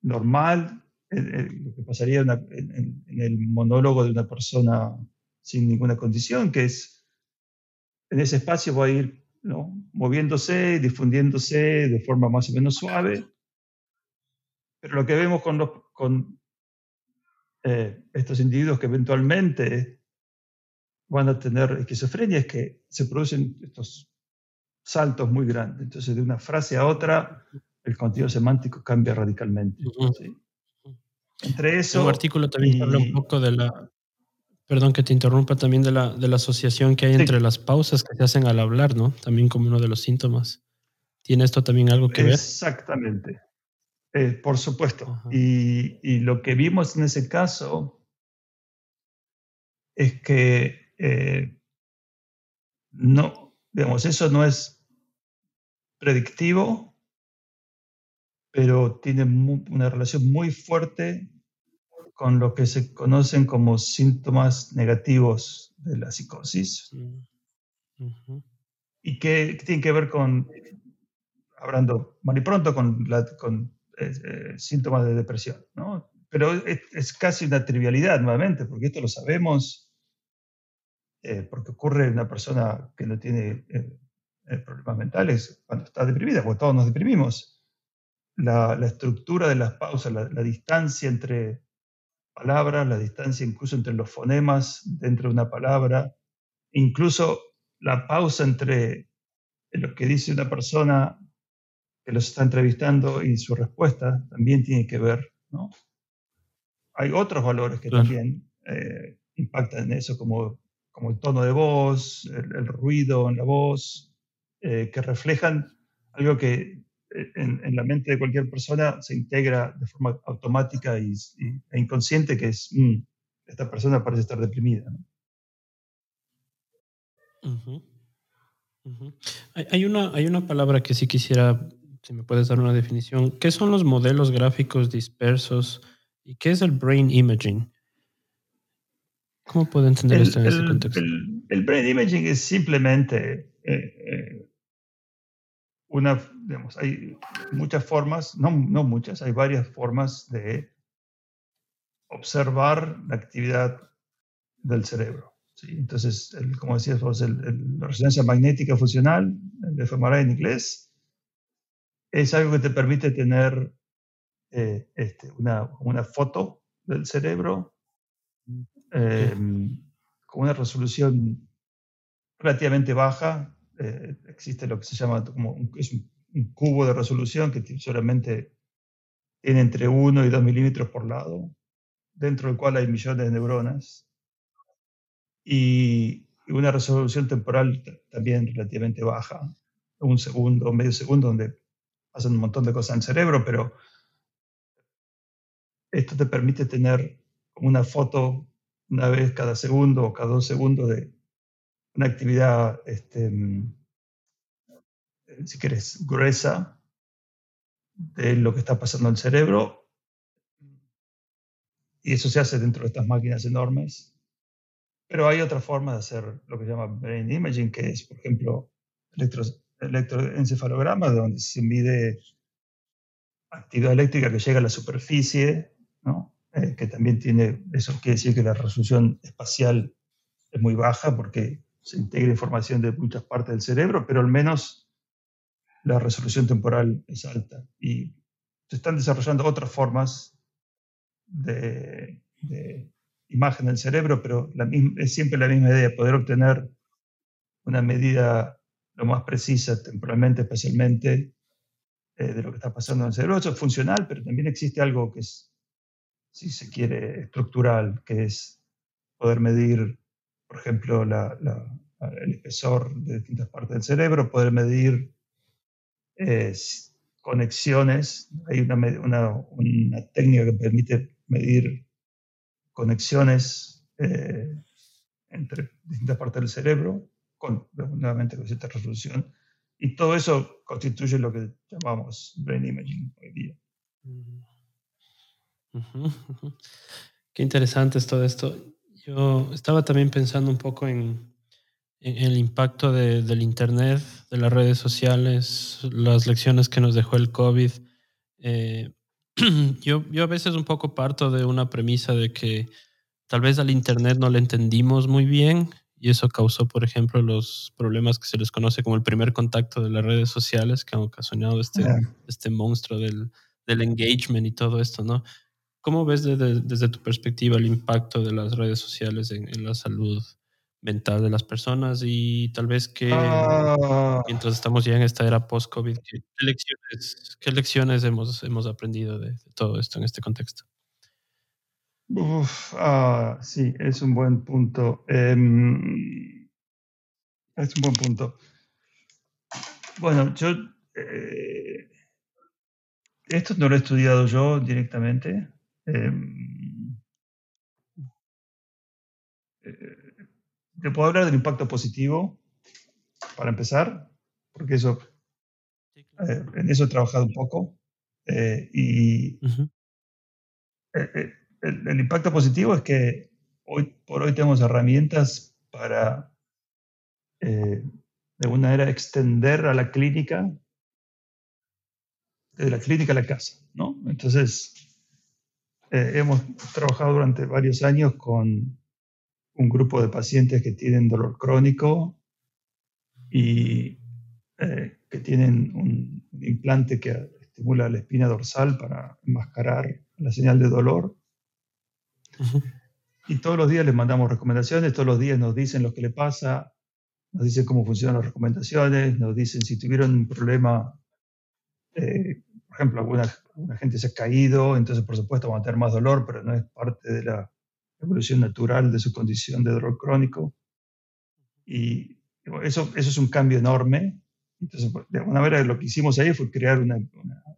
normal, lo que pasaría en el monólogo de una persona sin ninguna condición, que es en ese espacio va a ir ¿no? moviéndose, difundiéndose de forma más o menos suave. Pero lo que vemos con, eh, estos individuos que eventualmente van a tener esquizofrenia es que se producen estos saltos muy grandes. Entonces, de una frase a otra, el contenido semántico cambia radicalmente. Entre eso. Un artículo también habla un poco de la, Perdón que te interrumpa también de la, de la asociación que hay entre las pausas que se hacen al hablar, ¿no? También como uno de los síntomas. ¿Tiene esto también algo que ver? Exactamente. Eh, por supuesto. Y, y, lo que vimos en ese caso es que eh, no, digamos, eso no es predictivo, pero tiene una relación muy fuerte con lo que se conocen como síntomas negativos de la psicosis mm, y que, tienen que ver con, hablando mal y pronto, con, con eh, síntomas de depresión. ¿no? Pero es, casi una trivialidad nuevamente, porque esto lo sabemos, eh, porque ocurre en una persona que no tiene problemas mentales cuando está deprimida, porque todos nos deprimimos. La, la estructura de las pausas, la, la distancia entre palabras, la distancia incluso entre los fonemas dentro de una palabra, incluso la pausa entre lo que dice una persona que los está entrevistando y su respuesta también tiene que ver, ¿no? Hay otros valores que también eh, impactan en eso, como, como el tono de voz, el, ruido en la voz, eh, que reflejan algo que eh, en, la mente de cualquier persona se integra de forma automática y, e inconsciente, que es, mm, esta persona parece estar deprimida. Hay, una, hay una palabra que sí quisiera, si me puedes dar una definición. ¿Qué son los modelos gráficos dispersos y qué es el brain imaging? ¿Cómo puedo entender esto en ese contexto? El, brain imaging es simplemente eh, eh, una, digamos, hay muchas formas, no, no muchas, hay varias formas de observar la actividad del cerebro. Entonces, como decías vos, la resonancia magnética funcional, el fMRI en inglés, es algo que te permite tener eh, este, una, una, foto del cerebro em, con una resolución relativamente baja. Eh, existe lo que se llama como un, es un, cubo de resolución que solamente tiene entre 1 y 2 milímetros por lado, dentro del cual hay millones de neuronas y una resolución temporal también relativamente baja, un segundo, medio segundo, donde pasan un montón de cosas en el cerebro, pero esto te permite tener una foto una vez cada segundo o cada dos segundos de una actividad, este, si quieres, gruesa de lo que está pasando en el cerebro. Y eso se hace dentro de estas máquinas enormes pero hay otra forma de hacer lo que se llama brain imaging, que es, por ejemplo, electro, electroencefalograma, donde se mide actividad eléctrica que llega a la superficie, ¿no? Eh, que también tiene, eso quiere decir que la resolución espacial es muy baja porque se integra información de muchas partes del cerebro, pero al menos la resolución temporal es alta. Y se están desarrollando otras formas de, imagen del cerebro, pero es siempre la misma idea, poder obtener una medida lo más precisa temporalmente, especialmente, eh, de lo que está pasando en el cerebro. Eso es funcional, pero también existe algo que es, si se quiere, estructural, que es poder medir, por ejemplo, el espesor de distintas partes del cerebro, poder medir eh, conexiones. Hay una, una, una técnica que permite medir conexiones eh, entre distintas partes del cerebro, con, nuevamente con cierta resolución, y todo eso constituye lo que llamamos brain imaging hoy día. Qué interesante es todo esto. Yo estaba también pensando un poco en, el impacto del Internet, de las redes sociales, las lecciones que nos dejó el COVID. Eh, yo, yo a veces un poco parto de una premisa de que tal vez al Internet no le entendimos muy bien y eso causó, por ejemplo, los problemas que se les conoce como el primer contacto de las redes sociales que han ocasionado este, este monstruo del, del, engagement y todo esto, ¿no? ¿Cómo ves desde, tu perspectiva el impacto de las redes sociales en, la salud mental de las personas y tal vez que ah. mientras estamos ya en esta era post-COVID, ¿qué, lecciones, qué lecciones hemos, hemos aprendido de todo esto en este contexto? ah, sí, es un buen punto. Em, es un buen punto. Bueno, yo eh, esto no lo he estudiado yo directamente. Em, eh, te puedo hablar del impacto positivo, para empezar, porque eso, eh, en eso he trabajado un poco. y el, impacto positivo es que hoy por hoy tenemos herramientas para, eh, de alguna manera, extender a la clínica, de la clínica a la casa, ¿no? Entonces, eh, hemos trabajado durante varios años con un grupo de pacientes que tienen dolor crónico y eh, que tienen un implante que estimula la espina dorsal para enmascarar la señal de dolor. Y todos los días les mandamos recomendaciones, todos los días nos dicen lo que le pasa, nos dicen cómo funcionan las recomendaciones, nos dicen si tuvieron un problema, eh, ejemplo, alguna, gente se ha caído, entonces por supuesto van a tener más dolor, pero no es parte de la evolución natural de su condición de dolor crónico. Y eso, eso es un cambio enorme. Entonces, de alguna manera lo que hicimos ahí fue crear una,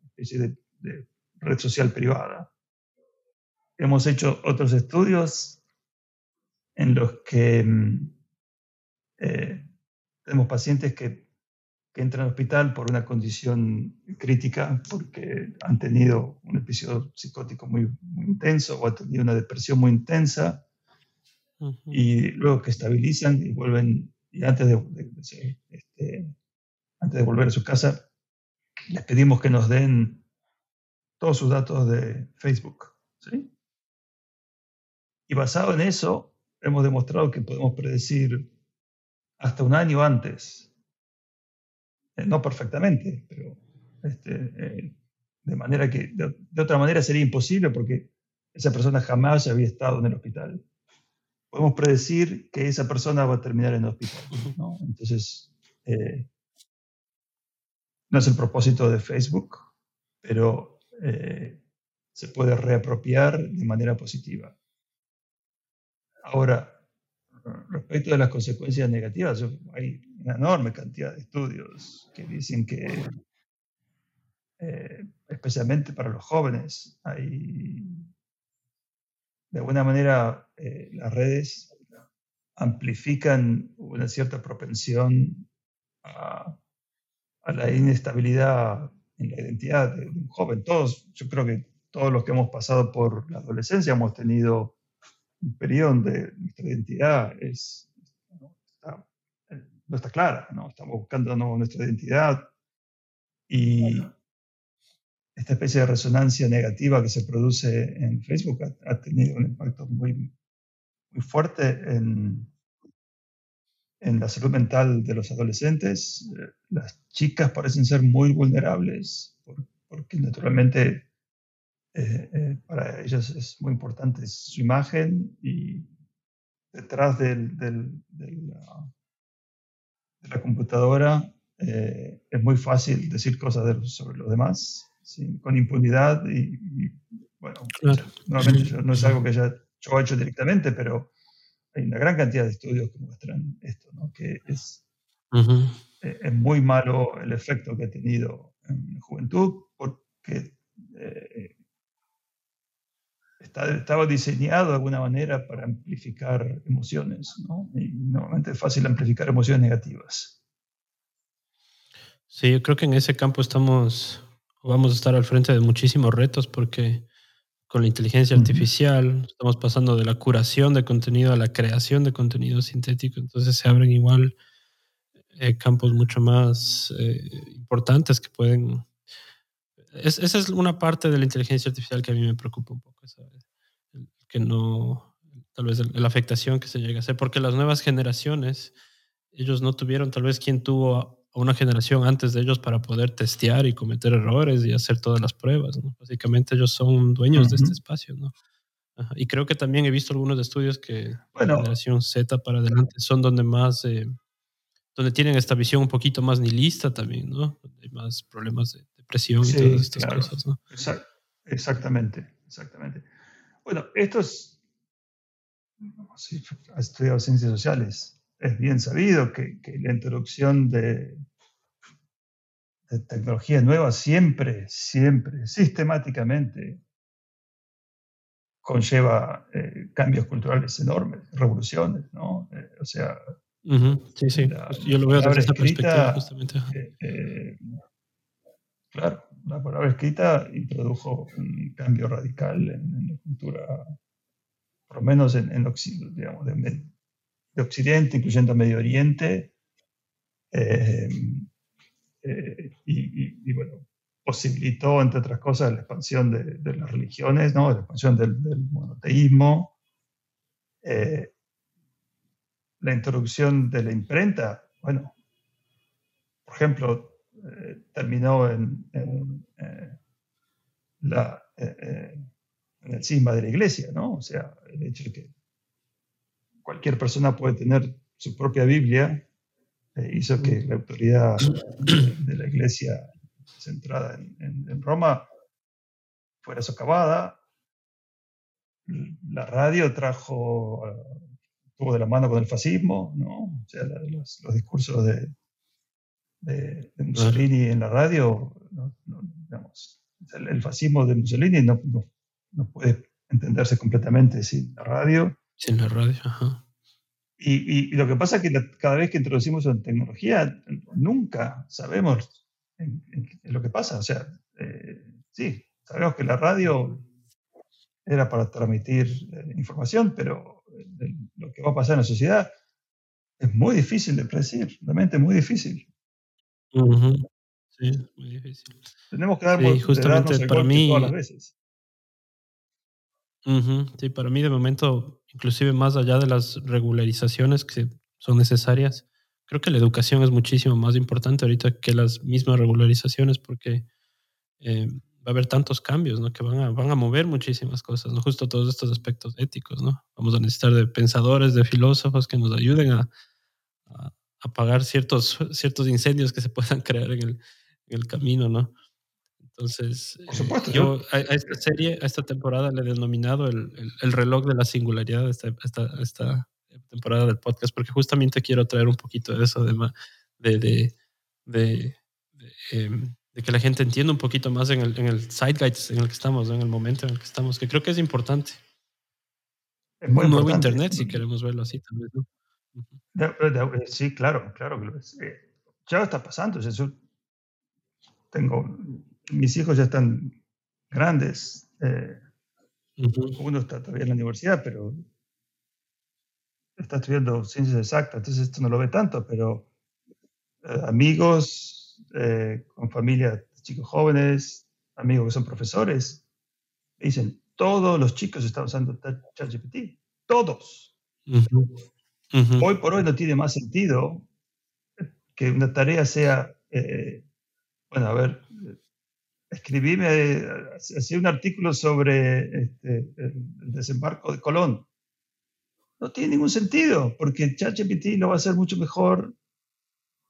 especie de, de red social privada. Hemos hecho otros estudios en los que mm, eh, tenemos pacientes que, que, entran al hospital por una condición crítica, porque han tenido un episodio psicótico muy, intenso o han tenido una depresión muy intensa, y luego que estabilizan y vuelven, y antes de, este, antes de volver a su casa, les pedimos que nos den todos sus datos de Facebook. ¿sí? Y basado en eso, hemos demostrado que podemos predecir hasta un año antes. Eh, no perfectamente, pero este, eh, de manera que de, otra manera sería imposible porque esa persona jamás había estado en el hospital. Podemos predecir que esa persona va a terminar en el hospital. ¿no? Entonces, eh, no es el propósito de Facebook, pero se puede reapropiar de manera positiva. Ahora, respecto de las consecuencias negativas, hay una enorme cantidad de estudios que dicen que, eh, especialmente para los jóvenes, hay, de alguna manera, eh, las redes amplifican una cierta propensión a, la inestabilidad en la identidad de un joven. Todos, yo creo que todos los que hemos pasado por la adolescencia hemos tenido un periodo donde nuestra identidad es, no, está, no está clara, ¿no? estamos buscando nuestra identidad y esta especie de resonancia negativa que se produce en Facebook ha, tenido un impacto muy, muy fuerte en, en la salud mental de los adolescentes. Las chicas parecen ser muy vulnerables porque naturalmente eh, eh, para ellas es muy importante su imagen y detrás del, del, de la computadora eh, es muy fácil decir cosas sobre los demás con impunidad y, bueno, nuevamente no es algo que ya yo he hecho directamente, pero hay una gran cantidad de estudios que muestran esto, ¿no? que es, es muy malo el efecto que ha tenido en la juventud porque estaba diseñado de alguna manera para amplificar emociones, ¿no? Y normalmente es fácil amplificar emociones negativas. Sí, yo creo que en ese campo estamos, vamos a estar al frente de muchísimos retos porque con la inteligencia artificial estamos pasando de la curación de contenido a la creación de contenido sintético, entonces se abren igual eh, campos mucho más eh, importantes que pueden esa es una parte de la inteligencia artificial que a mí me preocupa un poco, ¿sabes? Que no, tal vez la afectación que se llega a hacer, porque las nuevas generaciones, ellos no tuvieron tal vez quien tuvo a una generación antes de ellos para poder testear y cometer errores y hacer todas las pruebas, ¿no? Básicamente ellos son dueños de este espacio, ¿no? Y creo que también he visto algunos estudios que la generación Z para adelante son donde más, eh, donde tienen esta visión un poquito más nihilista también, ¿no? Hay más problemas de presión y todas estas cosas. ¿no? exactamente, exactamente. Bueno, esto es, si has estudiado ciencias sociales, es bien sabido que, que la introducción de, de tecnologías nuevas siempre, siempre, sistemáticamente conlleva eh, cambios culturales enormes, revoluciones, ¿no? Eh, o sea, sí, sí, yo lo veo desde esa perspectiva justamente. Eh, Claro, la palabra escrita introdujo un cambio radical en, la cultura, por lo menos en, en digamos, de, Occidente, incluyendo Medio Oriente, eh, eh, y, bueno, posibilitó, entre otras cosas, la expansión de, las religiones, ¿no? la expansión del, monoteísmo, eh, la introducción de la imprenta, bueno, por ejemplo, eh, terminó en, eh, la, eh, en el cisma de la iglesia, ¿no? O sea, el hecho de que cualquier persona puede tener su propia Biblia eh, hizo que la autoridad de, la iglesia centrada en, Roma fuera socavada. La radio trajo, estuvo de la mano con el fascismo, ¿no? O sea, los, discursos de, de, Mussolini en la radio, digamos, el, fascismo de Mussolini no, no, puede entenderse completamente sin la radio. Sin la radio, ajá. Y, y, lo que pasa es que cada vez que introducimos una tecnología, nunca sabemos en, lo que pasa. O sea, eh, sí, sabemos que la radio era para transmitir eh, información, pero eh, lo que va a pasar en la sociedad es muy difícil de predecir, realmente muy difícil. Sí, muy difícil. Tenemos que dar sí, justamente para mí, todas las veces. Sí, para mí de momento, inclusive más allá de las regularizaciones que son necesarias, creo que la educación es muchísimo más importante ahorita que las mismas regularizaciones porque eh, va a haber tantos cambios, ¿no? Que van a, van a mover muchísimas cosas, ¿no? Justo todos estos aspectos éticos, ¿no? Vamos a necesitar de pensadores, de filósofos que nos ayuden a apagar ciertos, ciertos incendios que se puedan crear en el, en el camino, ¿no? Entonces, eh, yo a, esta serie, a esta temporada le he denominado el, el, reloj de la singularidad, esta, esta, esta, temporada del podcast, porque justamente quiero traer un poquito de eso, de, de, de, em, de, que la gente entienda un poquito más en el, en el zeitgeist en el que estamos, en el momento en el que estamos, que creo que es importante. Es muy un nuevo Internet, si queremos verlo así, también. ¿no? Sí, claro, claro. Eh, ya está pasando. Eso tengo mis hijos ya están grandes. Eh, uno está todavía en la universidad, pero está estudiando ciencias exactas, entonces esto no lo ve tanto, pero eh, amigos eh, con familia de chicos jóvenes, amigos que son profesores, dicen, todos los chicos están usando ChatGPT, todos. Hoy por hoy no tiene más sentido que una tarea sea, bueno, a ver, escribíme, hacía un artículo sobre este, el, desembarco de Colón. No tiene ningún sentido, porque ChatGPT lo va a hacer mucho mejor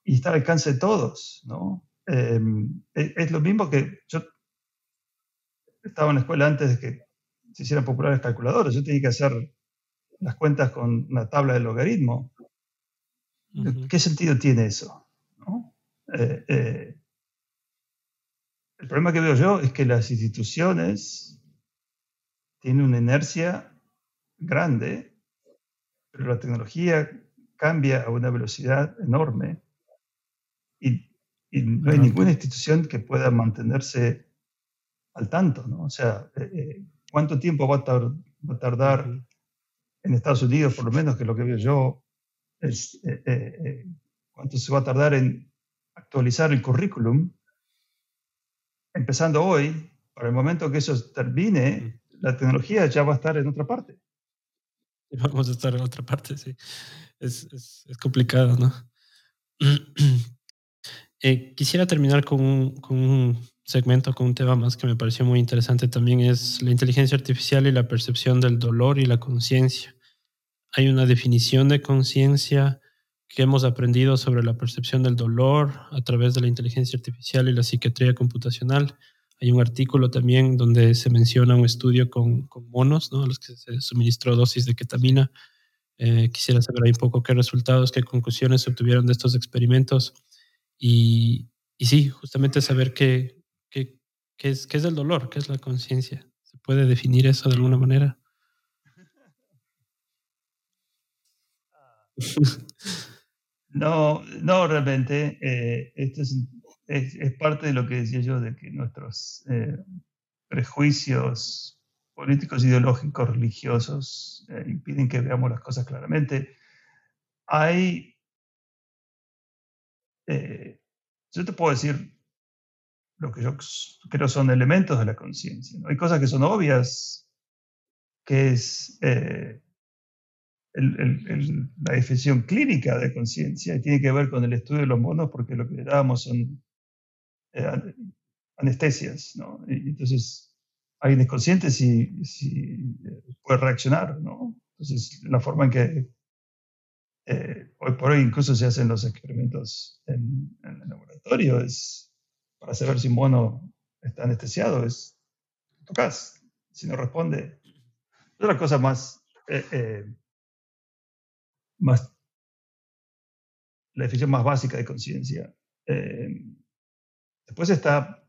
y está al alcance de todos, ¿no? Em, es, lo mismo que yo estaba en la escuela antes de que se hicieran populares calculadores. Yo tenía que hacer las cuentas con una tabla de logaritmo. ¿Qué sentido tiene eso? ¿no? Eh, eh, el problema que veo yo es que las instituciones tienen una inercia grande, pero la tecnología cambia a una velocidad enorme y, no hay ninguna institución que pueda mantenerse al tanto, ¿no? O sea, eh, eh, ¿cuánto tiempo va a, tardar en Estados Unidos, por lo menos, que lo que veo yo, es eh, cuánto se va a tardar en actualizar el currículum empezando hoy, para el momento que eso termine, la tecnología ya va a estar en otra parte. Vamos a estar en otra parte, sí. Es, es, complicado, ¿no? Eh, quisiera terminar con un, con un, segmento, con un tema más que me pareció muy interesante también, es la inteligencia artificial y la percepción del dolor y la conciencia. Hay una definición de conciencia que hemos aprendido sobre la percepción del dolor a través de la inteligencia artificial y la psiquiatría computacional. Hay un artículo también donde se menciona un estudio con, monos, ¿no? a los que se suministró dosis de ketamina. Eh, quisiera saber un poco qué resultados, qué conclusiones se obtuvieron de estos experimentos. Y, y sí, justamente saber qué, qué, qué, es, qué es el dolor, qué es la conciencia. ¿Se puede definir eso de alguna manera? No, no, realmente. Eh, esto es, es, parte de lo que decía yo, de que nuestros eh, prejuicios políticos, ideológicos, religiosos eh, impiden que veamos las cosas claramente. Hay. yo te puedo decir lo que yo creo son elementos de la conciencia. Hay cosas que son obvias, que es la definición clínica de conciencia y tiene que ver con el estudio de los monos porque lo que le dábamos son eh, anestesias. ¿no? Y entonces, alguien es consciente si, si puede reaccionar, ¿no? Entonces, la forma en que eh, hoy por hoy incluso se hacen los experimentos en, el laboratorio, es para saber si un mono está anestesiado, es tocas, si no responde. Es la cosa más, eh, eh, la definición más básica de conciencia. después está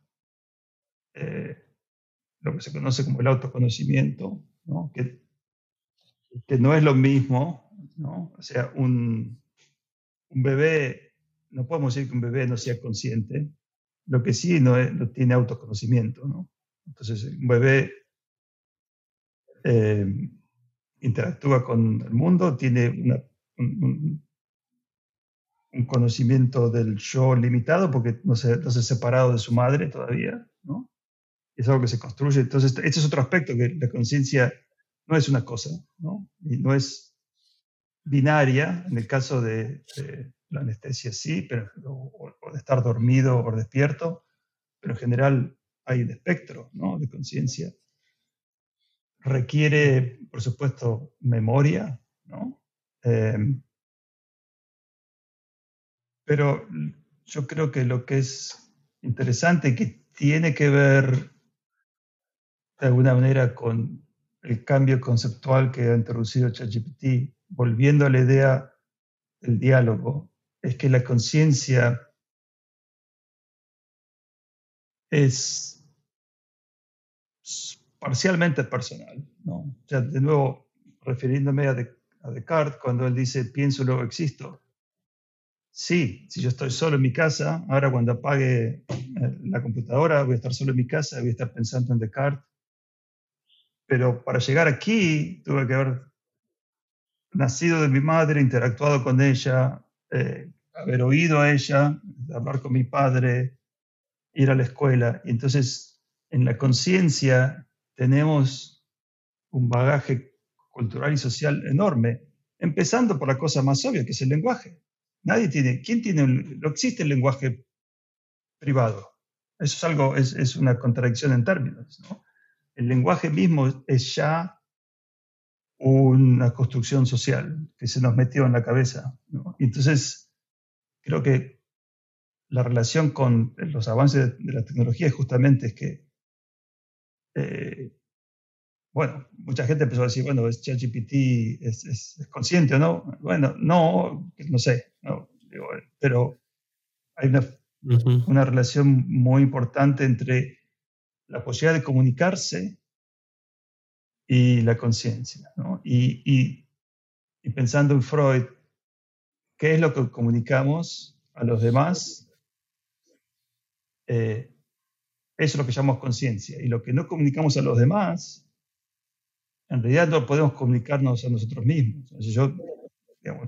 lo que se conoce como el autoconocimiento, ¿no? Que, no es lo mismo. O sea, un, bebé, no podemos decir que un bebé no sea consciente, lo que sí no, tiene autoconocimiento, ¿no? Entonces, un bebé eh, interactúa con el mundo, tiene un, conocimiento del yo limitado porque no se, no ha separado de su madre todavía, ¿no? Es algo que se construye. Entonces, este es otro aspecto, que la conciencia no es una cosa, ¿no? No es binaria, en el caso de, la anestesia sí, pero, o, de estar dormido o despierto, pero en general hay un espectro ¿no? de conciencia. Requiere, por supuesto, memoria, ¿no? Em, pero yo creo que lo que es interesante, que tiene que ver de alguna manera con el cambio conceptual que ha introducido ChatGPT volviendo a la idea del diálogo, es que la conciencia es parcialmente personal. ¿no? O sea, de nuevo, refiriéndome a, Descartes, cuando él dice pienso, luego existo. Sí, si yo estoy solo en mi casa, ahora cuando apague eh, la computadora voy a estar solo en mi casa, voy a estar pensando en Descartes. Pero para llegar aquí tuve que haber nacido de mi madre, interactuado con ella, eh, haber oído a ella, hablar con mi padre, ir a la escuela. Y entonces, en la conciencia tenemos un bagaje cultural y social enorme, empezando por la cosa más obvia, que es el lenguaje. Nadie tiene, ¿quién tiene? no existe el lenguaje privado. Eso es algo, es, es una contradicción en términos. ¿no? El lenguaje mismo es ya una construcción social que se nos metió en la cabeza. entonces, creo que la relación con los avances de la tecnología justamente es que, eh, bueno, mucha gente empezó a decir, bueno, es ChatGPT, es, es, consciente o no. Bueno, no, no sé, pero hay una, una relación muy importante entre la posibilidad de comunicarse y la conciencia. ¿no? Y, y, pensando en Freud, ¿qué es lo que comunicamos a los demás? Eh, eso es lo que llamamos conciencia. Y lo que no comunicamos a los demás, en realidad no podemos comunicarnos a nosotros mismos. yo,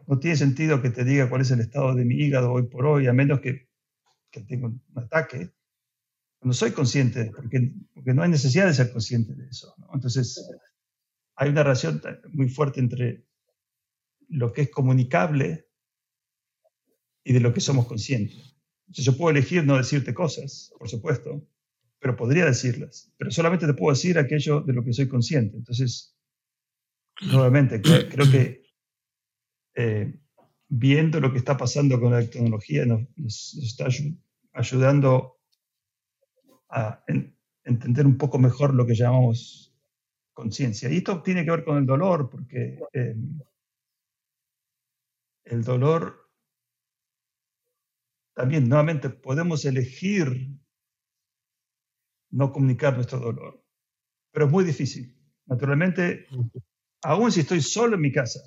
no tiene sentido que te diga cuál es el estado de mi hígado hoy por hoy, a menos que, que tenga un ataque. No soy consciente, porque, porque no hay necesidad de ser consciente de eso. Entonces, hay una relación muy fuerte entre lo que es comunicable y de lo que somos conscientes. yo puedo elegir no decirte cosas, por supuesto, pero podría decirlas, pero solamente te puedo decir aquello de lo que soy consciente. Entonces, nuevamente, creo, que eh, viendo lo que está pasando con la tecnología nos, está ayudando a entender un poco mejor lo que llamamos conciencia. Y esto tiene que ver con el dolor, porque em, el dolor también, nuevamente, podemos elegir no comunicar nuestro dolor, pero es muy difícil. Naturalmente, aún si estoy solo en mi casa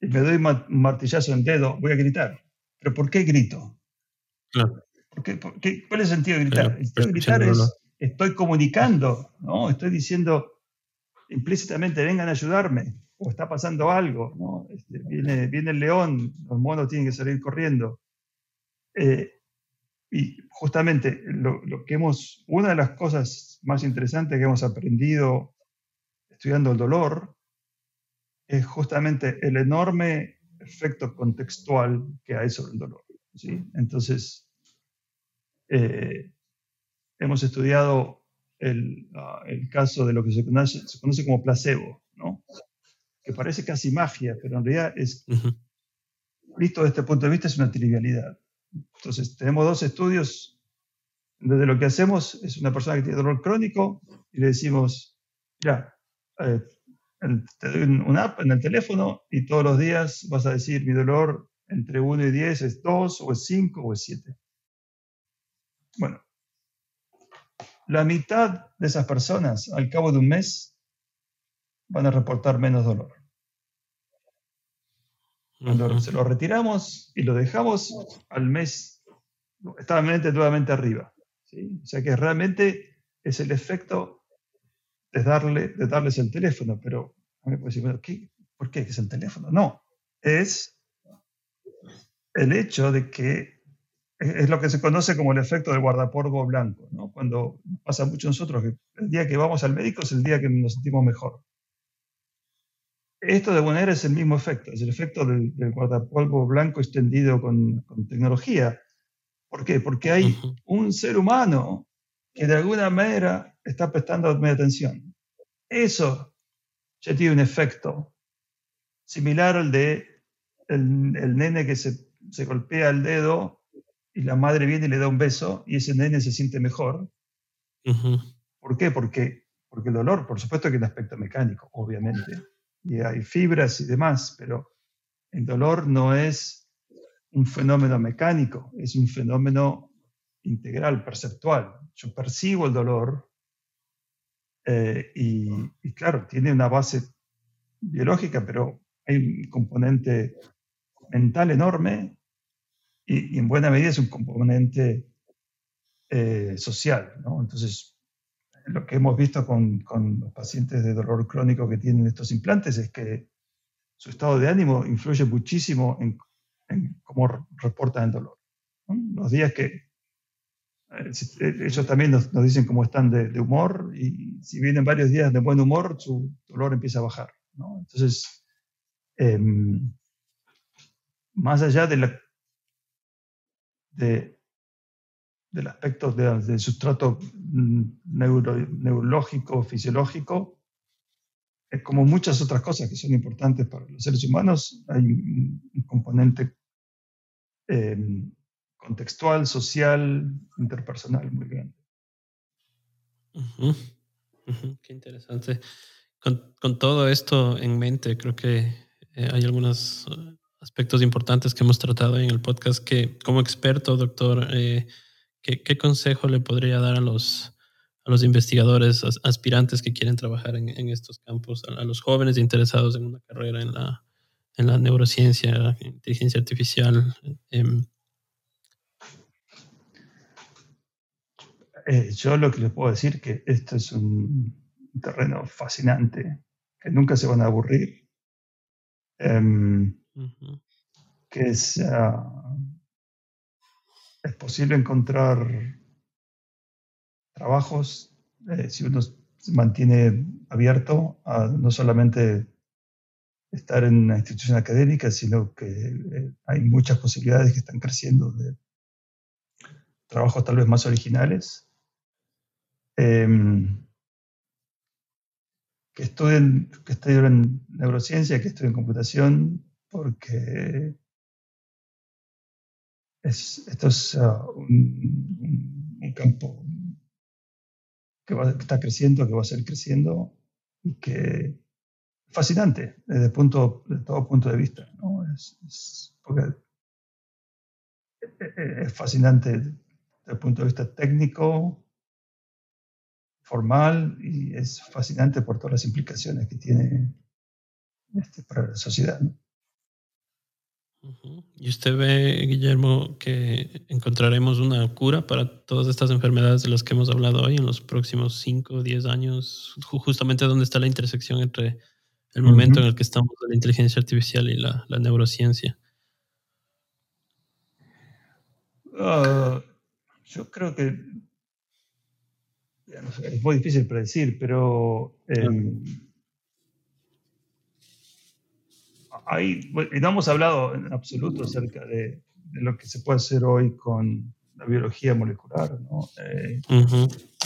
y me doy un martillazo en el dedo, voy a gritar. ¿Pero por qué grito? ¿Cuál es el sentido de gritar? El sentido de gritar es estoy comunicando, ¿no? Estoy diciendo implícitamente, vengan a ayudarme, o está pasando algo, ¿no? Este, viene, viene el león, los monos tienen que salir corriendo. Eh, y justamente lo, que hemos, una de las cosas más interesantes que hemos aprendido estudiando el dolor es justamente el enorme efecto contextual que hay sobre el dolor. ¿sí? Entonces, eh, hemos estudiado el, ah, el caso de lo que se conoce, se conoce, como placebo, ¿no? que parece casi magia, pero en realidad es, visto desde este punto de vista, es una trivialidad. Entonces, tenemos dos estudios donde lo que hacemos es una persona que tiene dolor crónico y le decimos, ya, eh, te doy una app en el teléfono y todos los días vas a decir mi dolor entre 1 y 10 es 2 o es 5 o es 7. Bueno, la mitad de esas personas al cabo de un mes van a reportar menos dolor. Cuando se lo retiramos y lo dejamos, al mes está nuevamente arriba. O sea que realmente es el efecto de, darle, de darles el teléfono, pero a mí me puede decir, ¿por qué es el teléfono? No, es el hecho de que es lo que se conoce como el efecto del guardapolvo blanco, ¿no? cuando pasa mucho nosotros, que el día que vamos al médico es el día que nos sentimos mejor. Esto de alguna manera es el mismo efecto, es el efecto del, guardapolvo blanco extendido con, tecnología. ¿Por qué? Porque hay un ser humano que de alguna manera está prestando atención. Eso ya tiene un efecto similar al de el, nene que se, se, golpea el dedo y la madre viene y le da un beso y ese nene se siente mejor. ¿Por qué? Porque, porque el dolor, por supuesto que es un aspecto mecánico, obviamente y hay fibras y demás, pero el dolor no es un fenómeno mecánico, es un fenómeno integral, perceptual. Yo percibo el dolor eh, y, claro, tiene una base biológica, pero hay un componente mental enorme y, en buena medida es un componente eh, social. Entonces, lo que hemos visto con, los pacientes de dolor crónico que tienen estos implantes es que su estado de ánimo influye muchísimo en, cómo reportan el dolor. Los días que ellos también nos, dicen cómo están de, humor y si vienen varios días de buen humor, su dolor empieza a bajar. Entonces, em, más allá de, la, de, del aspecto del sustrato mm, neurológico, fisiológico, es como muchas otras cosas que son importantes para los seres humanos, hay un, componente em, contextual, social, interpersonal muy grande. Qué interesante. Con, todo esto en mente, creo que eh, hay algunos eh, aspectos importantes que hemos tratado en el podcast que como experto, doctor, eh, ¿Qué, consejo le podría dar a los, a los investigadores, aspirantes que quieren trabajar en, estos campos, a, los jóvenes interesados en una carrera en la, en la neurociencia, la inteligencia artificial? Em, eh, yo lo que les puedo decir es que esto es un terreno fascinante, que nunca se van a aburrir, em, que es... Ah, es posible encontrar trabajos eh, si uno se mantiene abierto a no solamente estar en una institución académica, sino que eh, hay muchas posibilidades que están creciendo de trabajos tal vez más originales. Em, que estudien, que estudien neurociencia, que estudien computación, porque esto es uh, un, campo que, está creciendo, que va a seguir creciendo y que es fascinante desde, punto, todo punto de vista. Es, porque es fascinante desde el punto de vista técnico, formal y es fascinante por todas las implicaciones que tiene este, para la sociedad. ¿Y usted ve, Guillermo, que encontraremos una cura para todas estas enfermedades de las que hemos hablado hoy en los próximos 5 o 10 años? Justamente dónde está la intersección entre el momento en el que estamos de la inteligencia artificial y la, neurociencia. Ah, yo creo que es muy difícil predecir, pero ahí, no hemos hablado en absoluto acerca de, lo que se puede hacer hoy con la biología molecular. ¿no? Eh,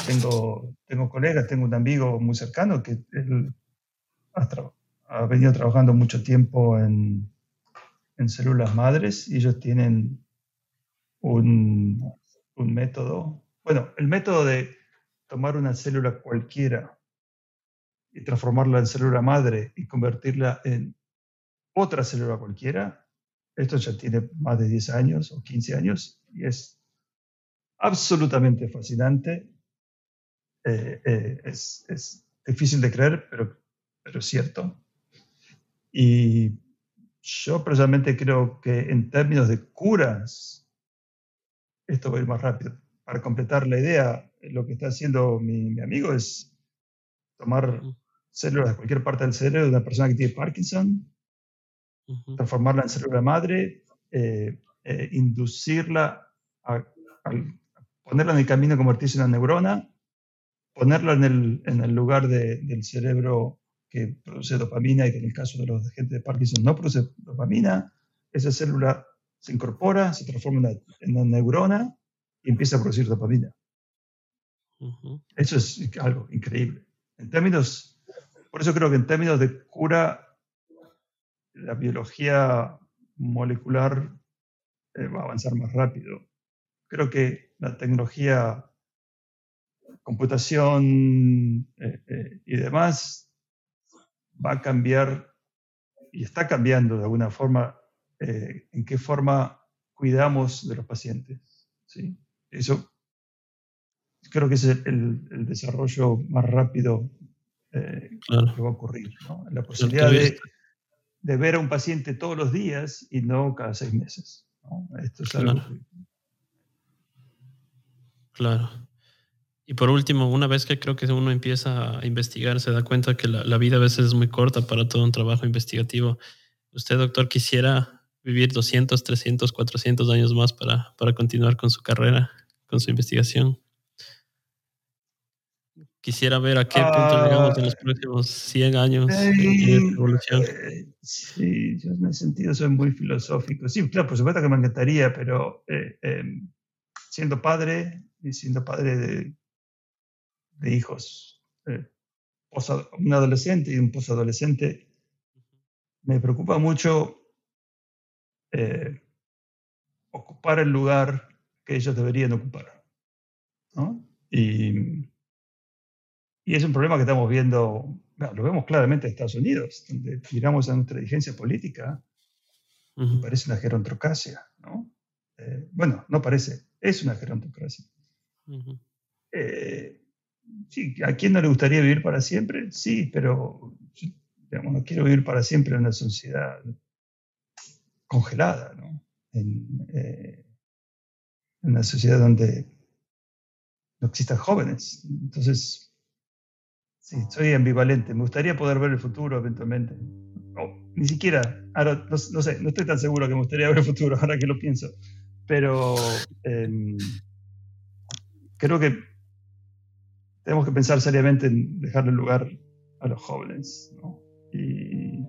tengo, tengo colegas, tengo un amigo muy cercano que él ha, venido trabajando mucho tiempo en, en, células madres y ellos tienen un, un método, bueno, el método de tomar una célula cualquiera y transformarla en célula madre y convertirla en otra célula cualquiera, esto ya tiene más de 10 años o 15 años y es absolutamente fascinante. Eh, eh, es, es, difícil de creer, pero, pero es cierto. Y yo personalmente creo que en términos de curas, esto va a ir más rápido. Para completar la idea, lo que está haciendo mi, mi amigo es tomar células de cualquier parte del cerebro de una persona que tiene Parkinson, transformarla en célula madre, eh, eh, inducirla, a, ponerla en el camino de convertirse en una neurona, ponerla en el, en el lugar del cerebro que produce dopamina y que en el caso de los gente de Parkinson no produce dopamina, esa célula se incorpora, se transforma en una, neurona y empieza a producir dopamina. Eso es algo increíble. En términos, por eso creo que en términos de cura la biología molecular eh, va a avanzar más rápido. Creo que la tecnología, computación eh, eh, y demás va a cambiar y está cambiando de alguna forma en qué forma cuidamos de los pacientes. ¿sí? Eso creo que es el, desarrollo más rápido que va a ocurrir. La posibilidad de de ver a un paciente todos los días y no cada seis meses. Esto es claro. Claro. Y por último, una vez que creo que uno empieza a investigar, se da cuenta que la, vida a veces es muy corta para todo un trabajo investigativo. ¿Usted, doctor, quisiera vivir 200, 300, 400 años más para, para continuar con su carrera, con su investigación? Quisiera ver a qué punto llegamos en los ah, próximos 100 años de evolución. Eh, sí, yo en ese sentido soy muy filosófico. Sí, claro, por supuesto que me encantaría, pero eh, em, siendo padre y siendo padre de, de hijos, eh, un adolescente y un posadolescente, me preocupa mucho ocupar el lugar que ellos deberían ocupar. ¿no? Y y es un problema que estamos viendo, lo vemos claramente en Estados Unidos, donde miramos a nuestra dirigencia política y parece una gerontocracia, ¿no? Eh, bueno, no parece, es una gerontocracia. Eh, sí, ¿a quién no le gustaría vivir para siempre? Sí, pero digamos, no quiero vivir para siempre en una sociedad congelada, ¿no? En, eh, en una sociedad donde no existan jóvenes. Entonces, Sí, soy ambivalente. Me gustaría poder ver el futuro eventualmente. ni siquiera, ahora no, sé, no estoy tan seguro que me gustaría ver el futuro ahora que lo pienso. Pero em, creo que tenemos que pensar seriamente en dejarle lugar a los jóvenes. Y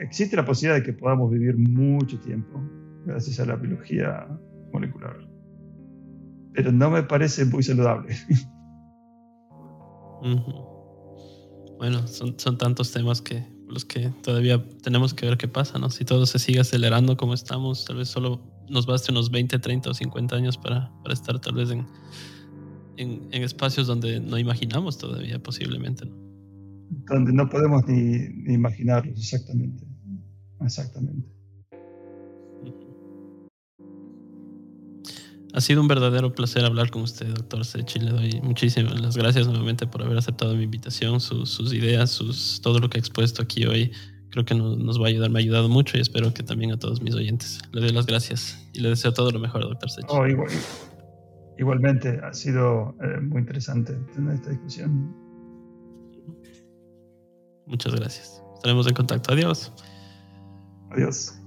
existe la posibilidad de que podamos vivir mucho tiempo gracias a la biología molecular. Pero no me parece muy saludable. Bueno, son, son tantos temas que los que todavía tenemos que ver qué pasa, ¿no? Si todo se sigue acelerando como estamos, tal vez solo nos baste unos 20, 30 o 50 años para, para estar tal vez en, en, en, espacios donde no imaginamos todavía posiblemente, ¿no? Donde no podemos ni, ni imaginarlos, exactamente. Exactamente. Ha sido un verdadero placer hablar con usted, doctor Sechi. Le doy muchísimas las gracias nuevamente por haber aceptado mi invitación, sus, ideas, sus, todo lo que ha expuesto aquí hoy. Creo que nos, va a ayudar, me ha ayudado mucho y espero que también a todos mis oyentes. Le doy las gracias y le deseo todo lo mejor, doctor Sechi. Oh, igualmente, ha sido eh, muy interesante tener esta discusión. Muchas gracias. Estaremos en contacto. Adiós. Adiós.